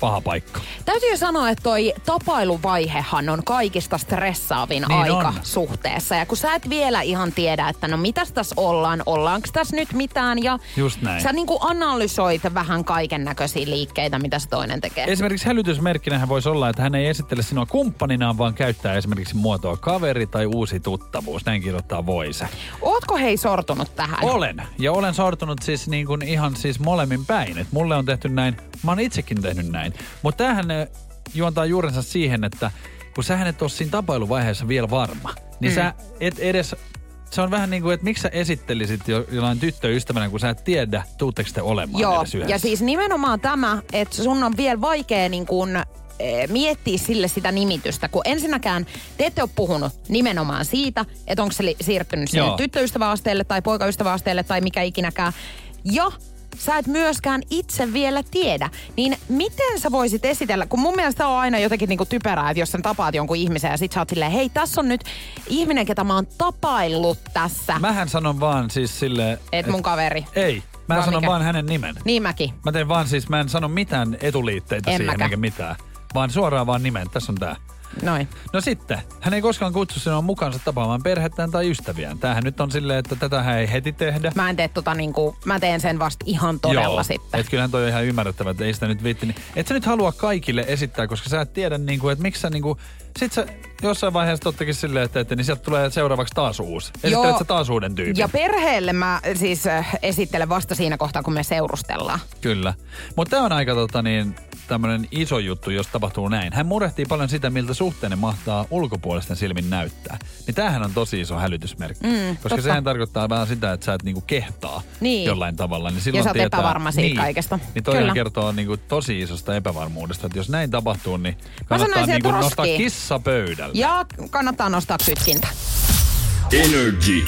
paha paikka. Täytyy sanoa, että toi tapailuvaihehan on kaikista stressaavin Niin aika on. suhteessa. Ja kun sä et vielä ihan tiedä, että no mitäs tässä ollaan, ollaanko tässä nyt mitään. Ja Just näin. sä niinku analysoit vähän kaiken näköisiä liikkeitä, mitä se toinen tekee. Esimerkiksi hälytysmerkkinähän voisi olla, että hän ei esittele sinua kumppaninaan, vaan käyttää esimerkiksi muotoa kaveri tai uusi tuttavuus. Näin kirjoittaa Voise. Ootko hei sortunut tähän? Olen. Ja olen sortunut siis niin kuin ihan siis molemmin päin. Et mulle on tehty näin. Mä oon itsekin tehnyt näin. Mutta tämähän eh, juontaa juurensa siihen, että kun sähän et ole siinä tapailuvaiheessa vielä varma, niin Mm. sä et edes... Se on vähän niin kuin, että miksi sä esittelisit jo jollain tyttöystävänä, kun sä et tiedä, tuutteko te olemaan Joo, ja siis nimenomaan tämä, että sun on vielä vaikea niin kun, eh, miettiä sille sitä nimitystä, kun ensinnäkään te ette ole puhunut nimenomaan siitä, että onko se li- siirtynyt sinne tyttöystäväasteelle tai poikaystäväasteelle tai mikä ikinäkään. Ja sä et myöskään itse vielä tiedä, niin miten sä voisit esitellä, kun mun mielestä on aina jotenkin niinku typerää, että jos sä tapaat jonkun ihmisen ja sit sä oot silleen, hei tässä on nyt ihminen, ketä mä oon tapaillut tässä, Mähän sanon vaan siis sille... et mun kaveri. Ei, mä Vai sanon mikä? vaan hänen nimen. Niin mäkin. Mä teen vaan siis, mä en sano mitään etuliitteitä En siihen mäkään. eikä mitään. Vaan suoraan vaan nimen, tässä on tää. Noin. No sitten, hän ei koskaan kutsu sinua mukaansa tapaamaan perhettään tai ystäviään. Tämähän nyt on silleen, että tätä ei heti tehdä. Mä en tee tota niinku, mä teen sen vasta ihan todella Joo, sitten. Et kyllähän toi on ihan ymmärrettävä, että ei sitä nyt viitti. Niin, et sä nyt halua kaikille esittää, koska sä et tiedä, niin kuin, että miksi sä niinku, sit sä jossain vaiheessa tottakin silleen, että, että niin sieltä tulee seuraavaksi taas uusi. Esittelet sä taas uuden tyypin. Ja perheelle mä siis äh, esittelen vasta siinä kohtaa, kun me seurustellaan. Kyllä. Mutta tämä on aika tota, niin, tämmöinen iso juttu, jos tapahtuu näin. Hän murehtii paljon sitä, miltä suhteenne mahtaa ulkopuolisten silmin näyttää. Niin tämähän on tosi iso hälytysmerkki. Mm, koska totta. sehän tarkoittaa vähän sitä, että sä et niinku kehtaa Niin. jollain tavalla. Niin silloin Ja sä oot tietää, epävarma siitä niin, kaikesta. Niin toi Kyllä. kertoo niinku tosi isosta epävarmuudesta. Että jos näin tapahtuu, niin kannattaa niinku nostaa kissa pöydälle. Ja kannattaa nostaa kytkintä. Energy.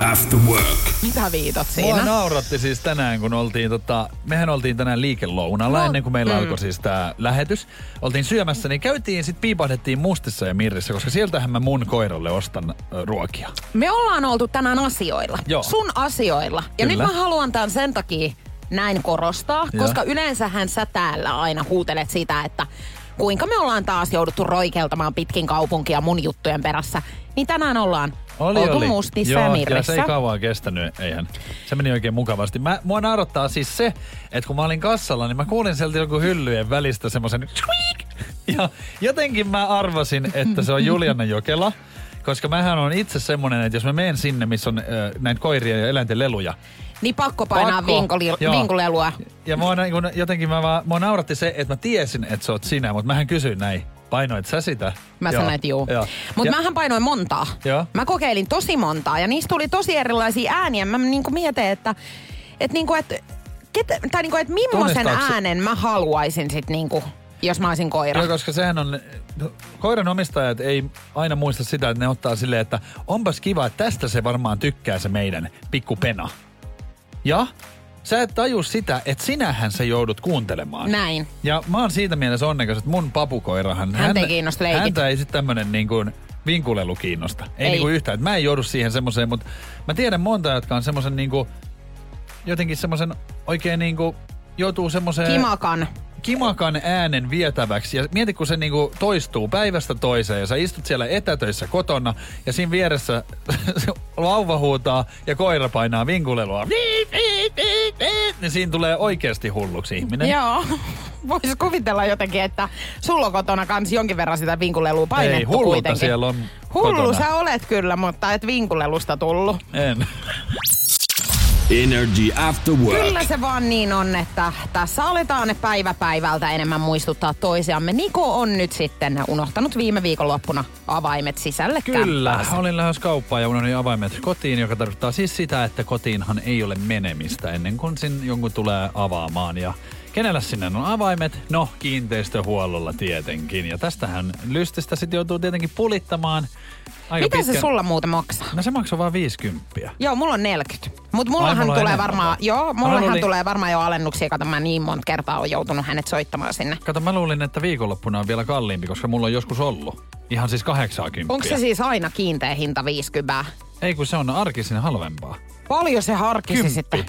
After work. Mitä viitot Mua siinä? nauratti siis tänään, kun oltiin tota, mehän oltiin tänään liikelounalla No, ennen kuin meillä mm. alkoi siis tää lähetys. Oltiin syömässä, niin käytiin sit piipahdettiin Mustissa ja Mirrissä, koska sieltähän mä mun koiralle ostan ö, ruokia. Me ollaan oltu tänään asioilla. Joo. Sun asioilla. Ja Kyllä. nyt mä haluan tämän sen takia näin korostaa, Joo. koska yleensähän sä täällä aina huutelet sitä, että kuinka me ollaan taas jouduttu roikeltamaan pitkin kaupunkia mun juttujen perässä. Niin tänään ollaan oltu mustissa Joo, ja ja mirrissä. se ei kauan kestänyt, eihän. Se meni oikein mukavasti. Mä, mua naurattaa siis se, että kun mä olin kassalla, niin mä kuulin sieltä joku hyllyjen välistä semmoisen Ja jotenkin mä arvasin, että se on Juliana Jokela. Koska mähän on itse semmonen, että jos mä menen sinne, missä on äh, näitä koiria ja eläinten leluja, Niin pakko painaa Pakko. vinkoli- Joo. vinkulelua. Ja mua, niin kun, jotenkin mä vaan, mua nauratti se, että mä tiesin, että sä oot sinä, mutta mähän kysyin näin. Painoit sä sitä? Mä sanoin, että juu. Joo. Mutta Ja- mähän painoin montaa. Joo. Mä kokeilin tosi montaa ja niistä tuli tosi erilaisia ääniä. Mä niinku mietin, että, että, niinku, että, ketä, tai niinku, että millaisen äänen mä haluaisin sit niinku, jos mä olisin koira. Joo, koska sehän on, koiran omistajat ei aina muista sitä, että ne ottaa silleen, että onpas kiva, että tästä se varmaan tykkää se meidän pikku pena. Ja sä et taju sitä, että sinähän se joudut kuuntelemaan. Näin. Ja mä oon siitä mielessä onnekas, että mun papukoirahan... Häntä ei kiinnosta leikit. Häntä ei sitten tämmönen niin kuin vinkulelu kiinnosta. Ei, Ei. Niin kuin yhtään. Et Mä en joudu siihen semmoiseen, mutta mä tiedän monta, jotka on semmoisen niin kuin, jotenkin semmoisen oikein niin kuin, joutuu semmoiseen... Kimakan. Kimakan äänen vietäväksi. Ja mieti, kun se niinku toistuu päivästä toiseen ja sä istut siellä etätöissä kotona ja siinä vieressä <laughs> se vauva huutaa ja koira painaa vinkulelua. Niin siinä tulee oikeasti hulluksi ihminen. Joo. Voisi kuvitella jotenkin, että sulla on kotona kans jonkin verran sitä vinkulelua painettu Ei, hullulta kuitenkin. siellä on Hullu kotona. sä olet kyllä, mutta et vinkulelusta tullut. En. Energy After Work. Kyllä se vaan niin on, että tässä aletaan päivä päivältä enemmän muistuttaa toisiamme. Niko on nyt sitten unohtanut viime viikonloppuna avaimet sisälle Kyllä, kämppäänsä. olin lähes kauppaan ja unohdin avaimet kotiin, joka tarkoittaa siis sitä, että kotiinhan ei ole menemistä ennen kuin sin jonkun tulee avaamaan. Ja kenellä sinne on avaimet? No, kiinteistöhuollolla tietenkin. Ja tästähän lystistä sitten joutuu tietenkin pulittamaan aika Mitä se pitkän- sulla muuten maksaa? No se maksaa vaan 50. Joo, mulla on 40. Mutta Ai, mullahan mulla tulee varmaan, vaan. joo, mullahan luulin- tulee varmaan jo alennuksia, kato mä niin monta kertaa on joutunut hänet soittamaan sinne. Kato, mä luulin, että viikonloppuna on vielä kalliimpi, koska mulla on joskus ollut. Ihan siis 80. Onko se siis aina kiinteä hinta 50? Ei kun se on arkisin halvempaa. Paljon se harkisi Kymppi. sitten.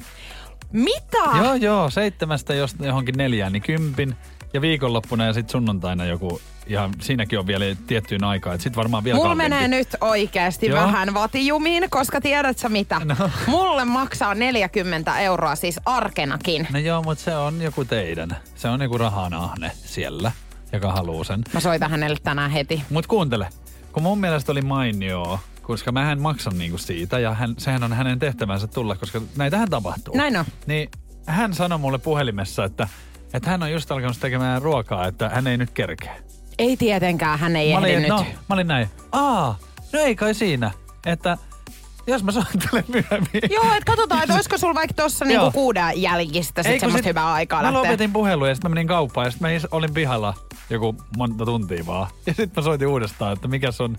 Mitä? Joo, joo, seitsemästä jos johonkin neljään, niin kympin. Ja viikonloppuna ja sitten sunnuntaina joku, ja siinäkin on vielä tiettyyn aikaan, sitten varmaan vielä Mulla kalliimpi. menee nyt oikeasti Joo. vähän vatijumiin, koska tiedät sä mitä? No. Mulle maksaa 40 euroa siis arkenakin. No joo, mutta se on joku teidän. Se on joku rahanahne siellä, joka haluaa sen. Mä soitan hänelle tänään heti. Mut kuuntele, kun mun mielestä oli mainio, koska mä hän maksan niinku siitä ja hän, sehän on hänen tehtävänsä tulla, koska näitähän tapahtuu. Näin on. Niin hän sanoi mulle puhelimessa, että, että hän on just alkanut tekemään ruokaa, että hän ei nyt kerkeä. Ei tietenkään, hän ei Mä ehdi olin, nyt. no, mä olin näin, aa, no ei kai siinä, että jos mä soittelen myöhemmin. Joo, et katsotaan, että olisiko sulla vaikka tossa Joo. niinku kuuden jäljistä sit semmoista sit hyvää aikaa Mä lähteä. lopetin puhelun ja sitten mä menin kauppaan ja sitten mä olin pihalla joku monta tuntia vaan. Ja sitten mä soitin uudestaan, että mikä on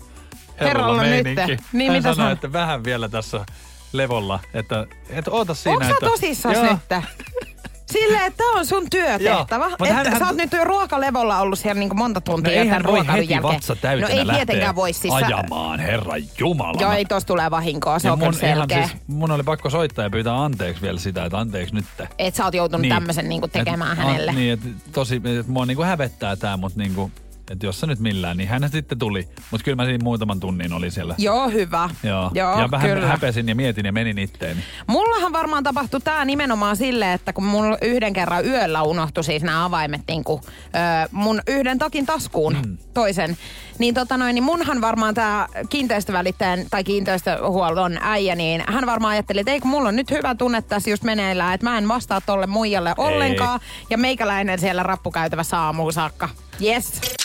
herralla meininki. nytte. Niin, Hän mitä sanoi, että vähän vielä tässä levolla, että, että oota siinä. Onko sä että, tosissas nyt? <laughs> Silleen, että tää on sun työtehtävä. Joo, että hänhän- sä oot nyt jo ruokalevolla ollut siellä niinku monta No tuntia eihän tämän voi heti jälkeen. vatsa täytenä No ei tietenkään voi siis. ajamaan, herra jumala. Joo, ei tossa tulee vahinkoa, se ja on mun, selkeä. siis, mun oli pakko soittaa ja pyytää anteeksi vielä sitä, että anteeksi nyt. Et sä oot joutunut niin. tämmöisen niinku tekemään et, hänelle. An, niin, että tosi, että mua niinku hävettää tää, mutta niinku, että jos se nyt millään, niin hän sitten tuli. Mutta kyllä mä siinä muutaman tunnin oli siellä. Joo, hyvä. Joo. Joo, ja vähän kyllä. häpesin ja mietin ja menin itteeni. Mullahan varmaan tapahtui tää nimenomaan silleen, että kun mulla yhden kerran yöllä unohtui siis nämä avaimet niinku, ö, mun yhden takin taskuun mm. toisen, niin tota noin, niin munhan varmaan tää kiinteistövälittäjän tai kiinteistöhuollon äijä, niin hän varmaan ajatteli, että ei kun mulla on nyt hyvä tunne tässä just meneillään, että mä en vastaa tolle muijalle ollenkaan. Ja meikäläinen siellä rappukäytävässä aamuun saakka. Yes.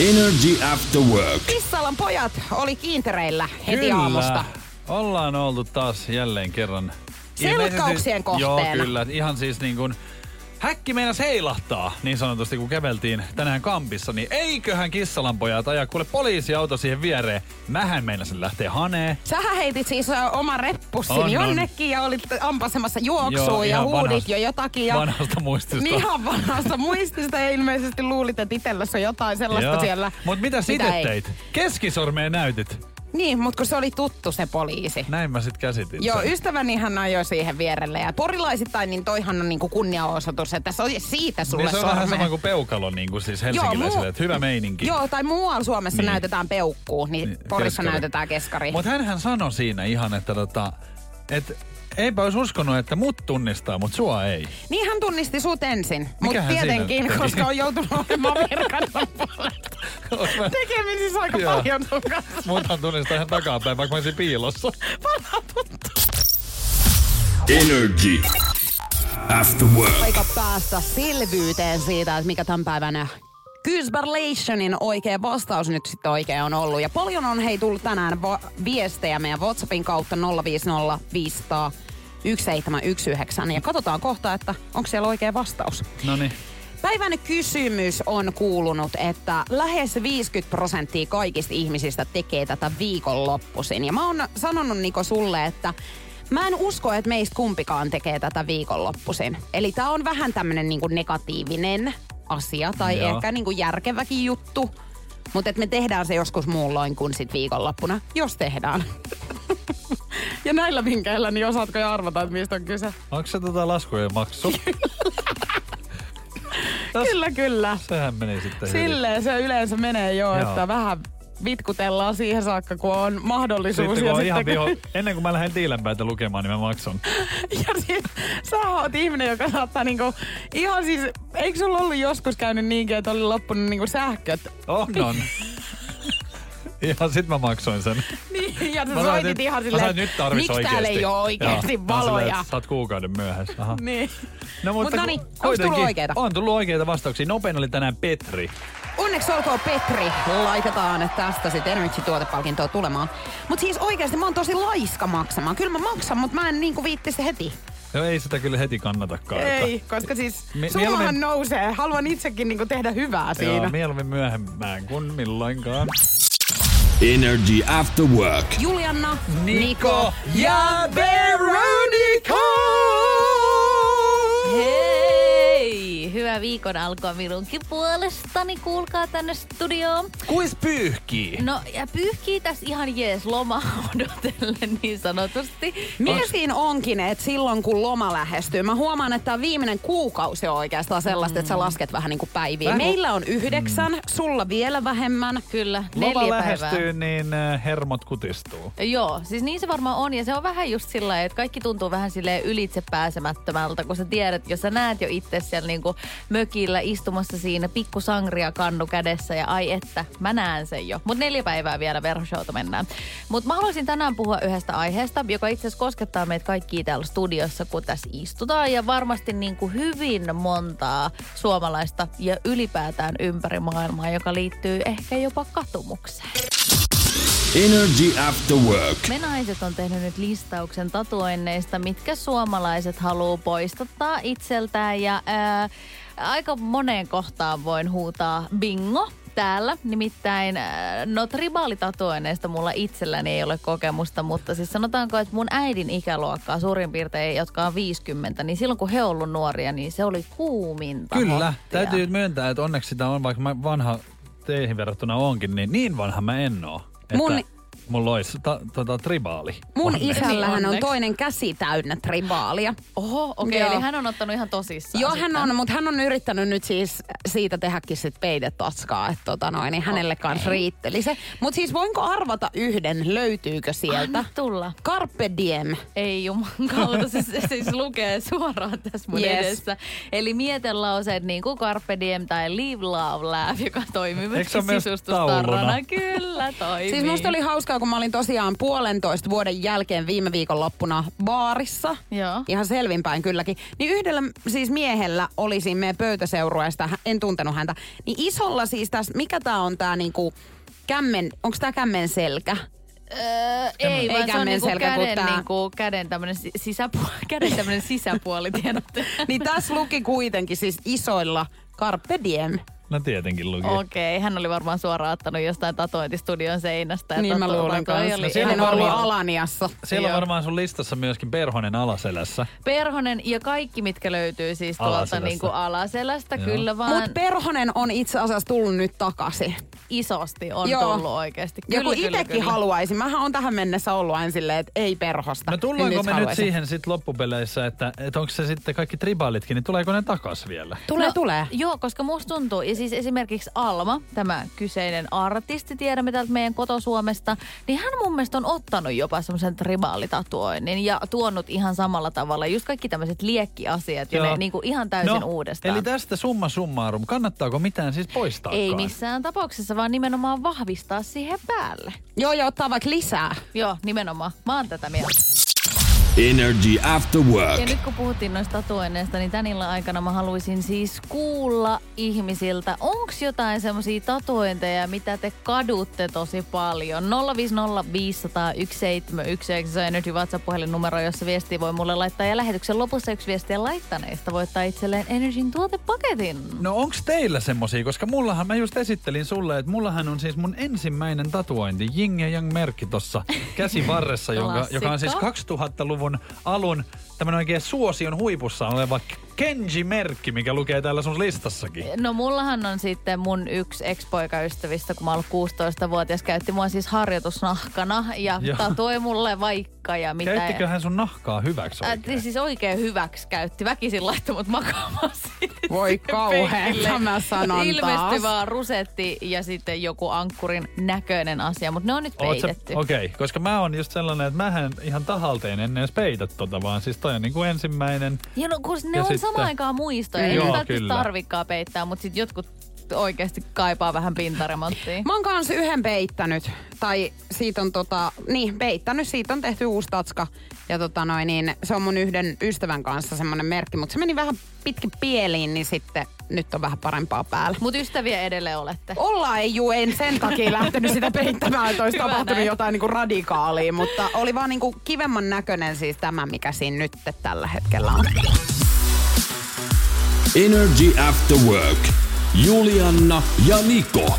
Energy After Work. Kissalan pojat oli kiintereillä heti kyllä. aamusta. Ollaan oltu taas jälleen kerran. Selkkauksien kohteena. Joo, kyllä. Ihan siis niin kuin häkki meinas heilahtaa, niin sanotusti, kun käveltiin tänään kampissa, niin eiköhän kissalanpojat ajaa kuule poliisiauto siihen viereen. Mähän meinasin lähteä haneen. Sähän heitit siis ö, oman reppussin On, on. jonnekin ja olit ampasemassa juoksuun Joo, ja huudit vanhasta- jo jotakin. Ja vanhasta muistista. Niin ihan vanhasta muistista ja ilmeisesti luulit, että itselläsi on jotain sellaista Joo. siellä. Mut mitä mitä sitten ei. teit? Keskisormeen näytit. Niin, mutta kun se oli tuttu se poliisi. Näin mä sit käsitin Joo, sen. ystäväni hän ajoi siihen vierelle. Ja porilaisittain, niin toihan on niinku kunniaosoitus, että se on siitä sulle Niin se on vähän sormeen. sama kuin peukalo niin kuin siis helsinkiläisille, muu- että hyvä meininki. Joo, tai muualla Suomessa Niin. näytetään peukkuu, niin, niin Porissa keskari. näytetään keskari. Mutta hänhän sanoi siinä ihan, että tota, et eipä olisi uskonut, että mut tunnistaa, mutta sua ei. Niin hän tunnisti sut ensin. Mutta siinä tietenkin, teki? koska on joutunut olemaan puolella. <laughs> Tekemisissä aika Joo. paljon sun kanssa. Muthan tunnistaa ihan takapäin, vaikka mä olisin piilossa. Vanha tuttu. Energy After Work. Aika päästä selvyyteen siitä, että mikä tämän päivän Kysberlationin oikea vastaus nyt sitten oikein on ollut. Ja paljon on hei tullut tänään va- viestejä meidän WhatsAppin kautta 050 500 1719. Ja katsotaan kohta, että onko siellä oikea vastaus. No niin. Päivän kysymys on kuulunut, että lähes 50 prosenttia kaikista ihmisistä tekee tätä viikonloppuisin. Ja mä oon sanonut Niko sulle, että mä en usko, että meistä kumpikaan tekee tätä viikonloppuisin. Eli tää on vähän tämmönen niinku negatiivinen asia tai Joo. ehkä niinku järkeväkin juttu. Mutta me tehdään se joskus muulloin kuin sit viikonloppuna, jos tehdään. Ja näillä vinkkeillä, niin osaatko jo arvata, että mistä on kyse? Onko se tota laskujen maksu? <laughs> Kyllä, kyllä. Sehän meni sitten hyvin. Silleen se yleensä menee jo, Joo. että vähän vitkutellaan siihen saakka, kun on mahdollisuus. Sitten ja kun on ihan sitten, viho, kun- ennen kuin mä lähden tiilenpäitä lukemaan, niin mä maksan. <laughs> ja siis sä oot ihminen, joka saattaa niinku, ihan siis, eikö sulla ollut joskus käynyt niinkin, että oli loppunut niinku sähköt? On, on. <laughs> Ihan sit mä maksoin sen. Niin, <laughs> ja sä soitit että- ihan silleen, että nyt miksi täällä ei ole oikeasti Joo. Silleen, valoja? että Sä oot kuukauden myöhässä. Aha. Niin. No, Mut mutta noniin, ku- onks tullut kuitenkin oikeita? On tullut oikeita vastauksia. Nopein oli tänään Petri. Onneksi olkoon Petri. Laitetaan tästä sitten Energy-tuotepalkintoa tulemaan. Mutta siis oikeasti mä oon tosi laiska maksamaan. Kyllä mä maksan, mutta mä en niinku viittisi heti. Joo, ei sitä kyllä heti kannatakaan. että- Ei, koska siis Mi- summahan mieluummin- nousee. Haluan itsekin niinku tehdä hyvää siinä. Joo, mieluummin myöhemmään kuin milloinkaan. Energy After Work. Julianna, Niko ja Veronica! Hei! Hyvää viikon alkua minunkin puolestani. Kuulkaa tänne studioon. Kuis pyyhkii? No ja pyyhkii tässä ihan jees loma <laughs> odotellen niin sanotusti. Mikä siinä onkin, että silloin kun loma lähestyy, mä huomaan, että tämä viimeinen kuukausi on oikeastaan sellaista, että sä lasket vähän niin kuin päiviä. Vähän- Meillä on yhdeksän, sulla vielä vähemmän. Kyllä, Loma neljä lähestyy, päivää. niin äh, hermot kutistuu. Joo, siis niin se varmaan on. Ja se on vähän just sillä että kaikki tuntuu vähän silleen ylitse pääsemättömältä, kun sä tiedät, jos sä näet jo itse siellä niinku mökillä istumassa siinä pikku sangria kannu kädessä ja ai että, mä näen sen jo. Mutta neljä päivää vielä verhoshowta mennään. Mutta mä haluaisin tänään puhua yhdestä aiheesta, joka itse asiassa koskettaa meitä kaikkia täällä studiossa, kun tässä istutaan. Ja varmasti niinku hyvin montaa suomalaista ja ylipäätään ympäri maailmaa, joka liittyy ehkä jopa katumukseen. Energy After Work. Me naiset on tehnyt nyt listauksen tatuoinneista, mitkä suomalaiset haluaa poistattaa itseltään. Ja ää, aika moneen kohtaan voin huutaa bingo täällä. Nimittäin, ää, no tribaalitatuoinneista mulla itselläni ei ole kokemusta, mutta siis sanotaanko, että mun äidin ikäluokkaa suurin piirtein, jotka on 50, niin silloin kun he on ollut nuoria, niin se oli kuuminta Kyllä, hottia. täytyy myöntää, että onneksi sitä on, vaikka mä vanha teihin verrattuna onkin, niin niin vanha mä en oo. Että Mun- mulla olisi ta, tota, tribaali. Mun Onneksi. isällähän on onneksi. toinen käsi täynnä tribaalia. Oho, okei, Joo. eli hän on ottanut ihan tosissaan Joo, sitten. hän on, mutta hän on yrittänyt nyt siis siitä tehdäkin sit peidetaskaa, että tota noin, niin hänelle okay. kanssa riitteli se. Mutta siis voinko arvata yhden, löytyykö sieltä? Anna tulla. Carpe diem. Ei juman kautta, se, se siis lukee suoraan tässä mun Yes. edessä. Eli mietelauseet niin kuin Carpe Diem tai Live, Love, Laugh, joka toimii myös sisustustarrana. Kyllä toimii. Siis musta oli hauskaa, kun mä olin tosiaan puolentoista vuoden jälkeen viime viikon loppuna baarissa. Joo. Ihan selvinpäin kylläkin. Niin yhdellä siis miehellä oli siinä meidän pöytäseurueesta, en tuntenut häntä. Niin isolla siis tässä, mikä tää on tää niinku kämmen, onko tää kämmen selkä? Öö, ei, Ei vaan se on niinku selkä, käden, tää- niinku, käden tämmönen si- sisäpuoli, <laughs> käden tämmönen sisäpuoli, tiedätte. Niin tässä luki kuitenkin siis isoilla Carpe diem. No tietenkin luki. Okei, hän oli varmaan suoraan ottanut jostain tatointistudion seinästä. ja Niin mä luulen kanssa. oli siellä Hän on varmaan- Alaniassa. Siellä on varmaan sun listassa myöskin perhonen alaselässä. Perhonen ja kaikki, mitkä löytyy siis tuolta Alaselästä. niinku alaselästä, Joo. kyllä vaan Mutta Perhonen on itse asiassa tullut nyt takaisin. isosti on Joo. tullut oikeasti. Ja kun kyllä, itekin kyllä. haluaisin, mähän on tähän mennessä ollut aina silleen, että ei perhosta. No tullaanko Niin me nyt haluaisin. siihen sitten loppupeleissä, että, että onko se sitten kaikki tribaalitkin, niin tuleeko ne takas vielä? Tulee, tulee. Joo, koska musta tuntuu, siis esimerkiksi Alma, tämä kyseinen artisti, tiedämme täältä meidän kotosuomesta, niin hän mun mielestä on ottanut jopa semmoisen tribaalitatuoinnin ja tuonut ihan samalla tavalla just kaikki tämmöiset liekkiasiat ja Joo. ne niinku ihan täysin no, uudestaan. Eli tästä summa summarum, kannattaako mitään siis poistaa? Ei missään tapauksessa, vaan nimenomaan vahvistaa siihen päälle. Joo, ja ottaa vaikka lisää. Joo, nimenomaan. Mä oon tätä mieltä. Energy After Work. Ja nyt kun puhuttiin noista tatuoinneista, niin tän illan aikana mä haluaisin siis kuulla ihmisiltä, onko jotain semmoisia tatuointeja, mitä te kadutte tosi paljon. 050501719 se on Energy WhatsApp-puhelin numero, jossa viesti voi mulle laittaa. Ja lähetyksen lopussa yksi viestiä laittaneista voittaa itselleen Energyn tuotepaketin. No onko teillä semmosia? Koska mullahan, mä just esittelin sulle, että mullahan on siis mun ensimmäinen tatuointi, Jing ja Yang merkki tossa käsivarressa, <laughs> jonka, joka on siis 2000-luvun 90-luvun alun tämmöinen oikein suosion huipussa oleva Kenji-merkki, mikä lukee täällä sun listassakin. No mullahan on sitten mun yksi ex-poikaystävistä, kun mä olin 16-vuotias, käytti mua siis harjoitusnahkana ja Joo. tatoi mulle vaikka ja mitä. Käyttikö hän sun nahkaa hyväksi Äh, oikein? siis oikein hyväksi käytti. Väkisin laittoi mut makaamaan Voi kauheeta, mä sanon Ilmestyi taas. vaan rusetti ja sitten joku ankkurin näköinen asia, mutta ne on nyt Oot peitetty. Okei, okay, koska mä oon just sellainen, että mähän ihan tahalteen ennen edes peitä tota, vaan siis toi on niinku ensimmäinen. Ja no kun ne Ja on sitten- samaan aikaan muistoja. Ei Joo, nyt välttämättä kyllä. tarvikkaa peittää, mutta sitten jotkut oikeasti kaipaa vähän pintaremonttia. Mä oon kanssa yhden peittänyt. Tai siitä on tota, niin peittänyt, siitä on tehty uusi tatska. Ja tota noin, niin se on mun yhden ystävän kanssa semmonen merkki, mutta se meni vähän pitkin pieliin, niin sitten nyt on vähän parempaa päällä. Mutta ystäviä edelleen olette. Ollaan ei juu, en sen takia lähtenyt sitä peittämään, että olisi Hyvä tapahtunut näin. jotain niinku radikaalia, mutta oli vaan niinku kivemman näköinen siis tämä, mikä siinä nyt tällä hetkellä on. Energy After Work. Julianna ja Niko.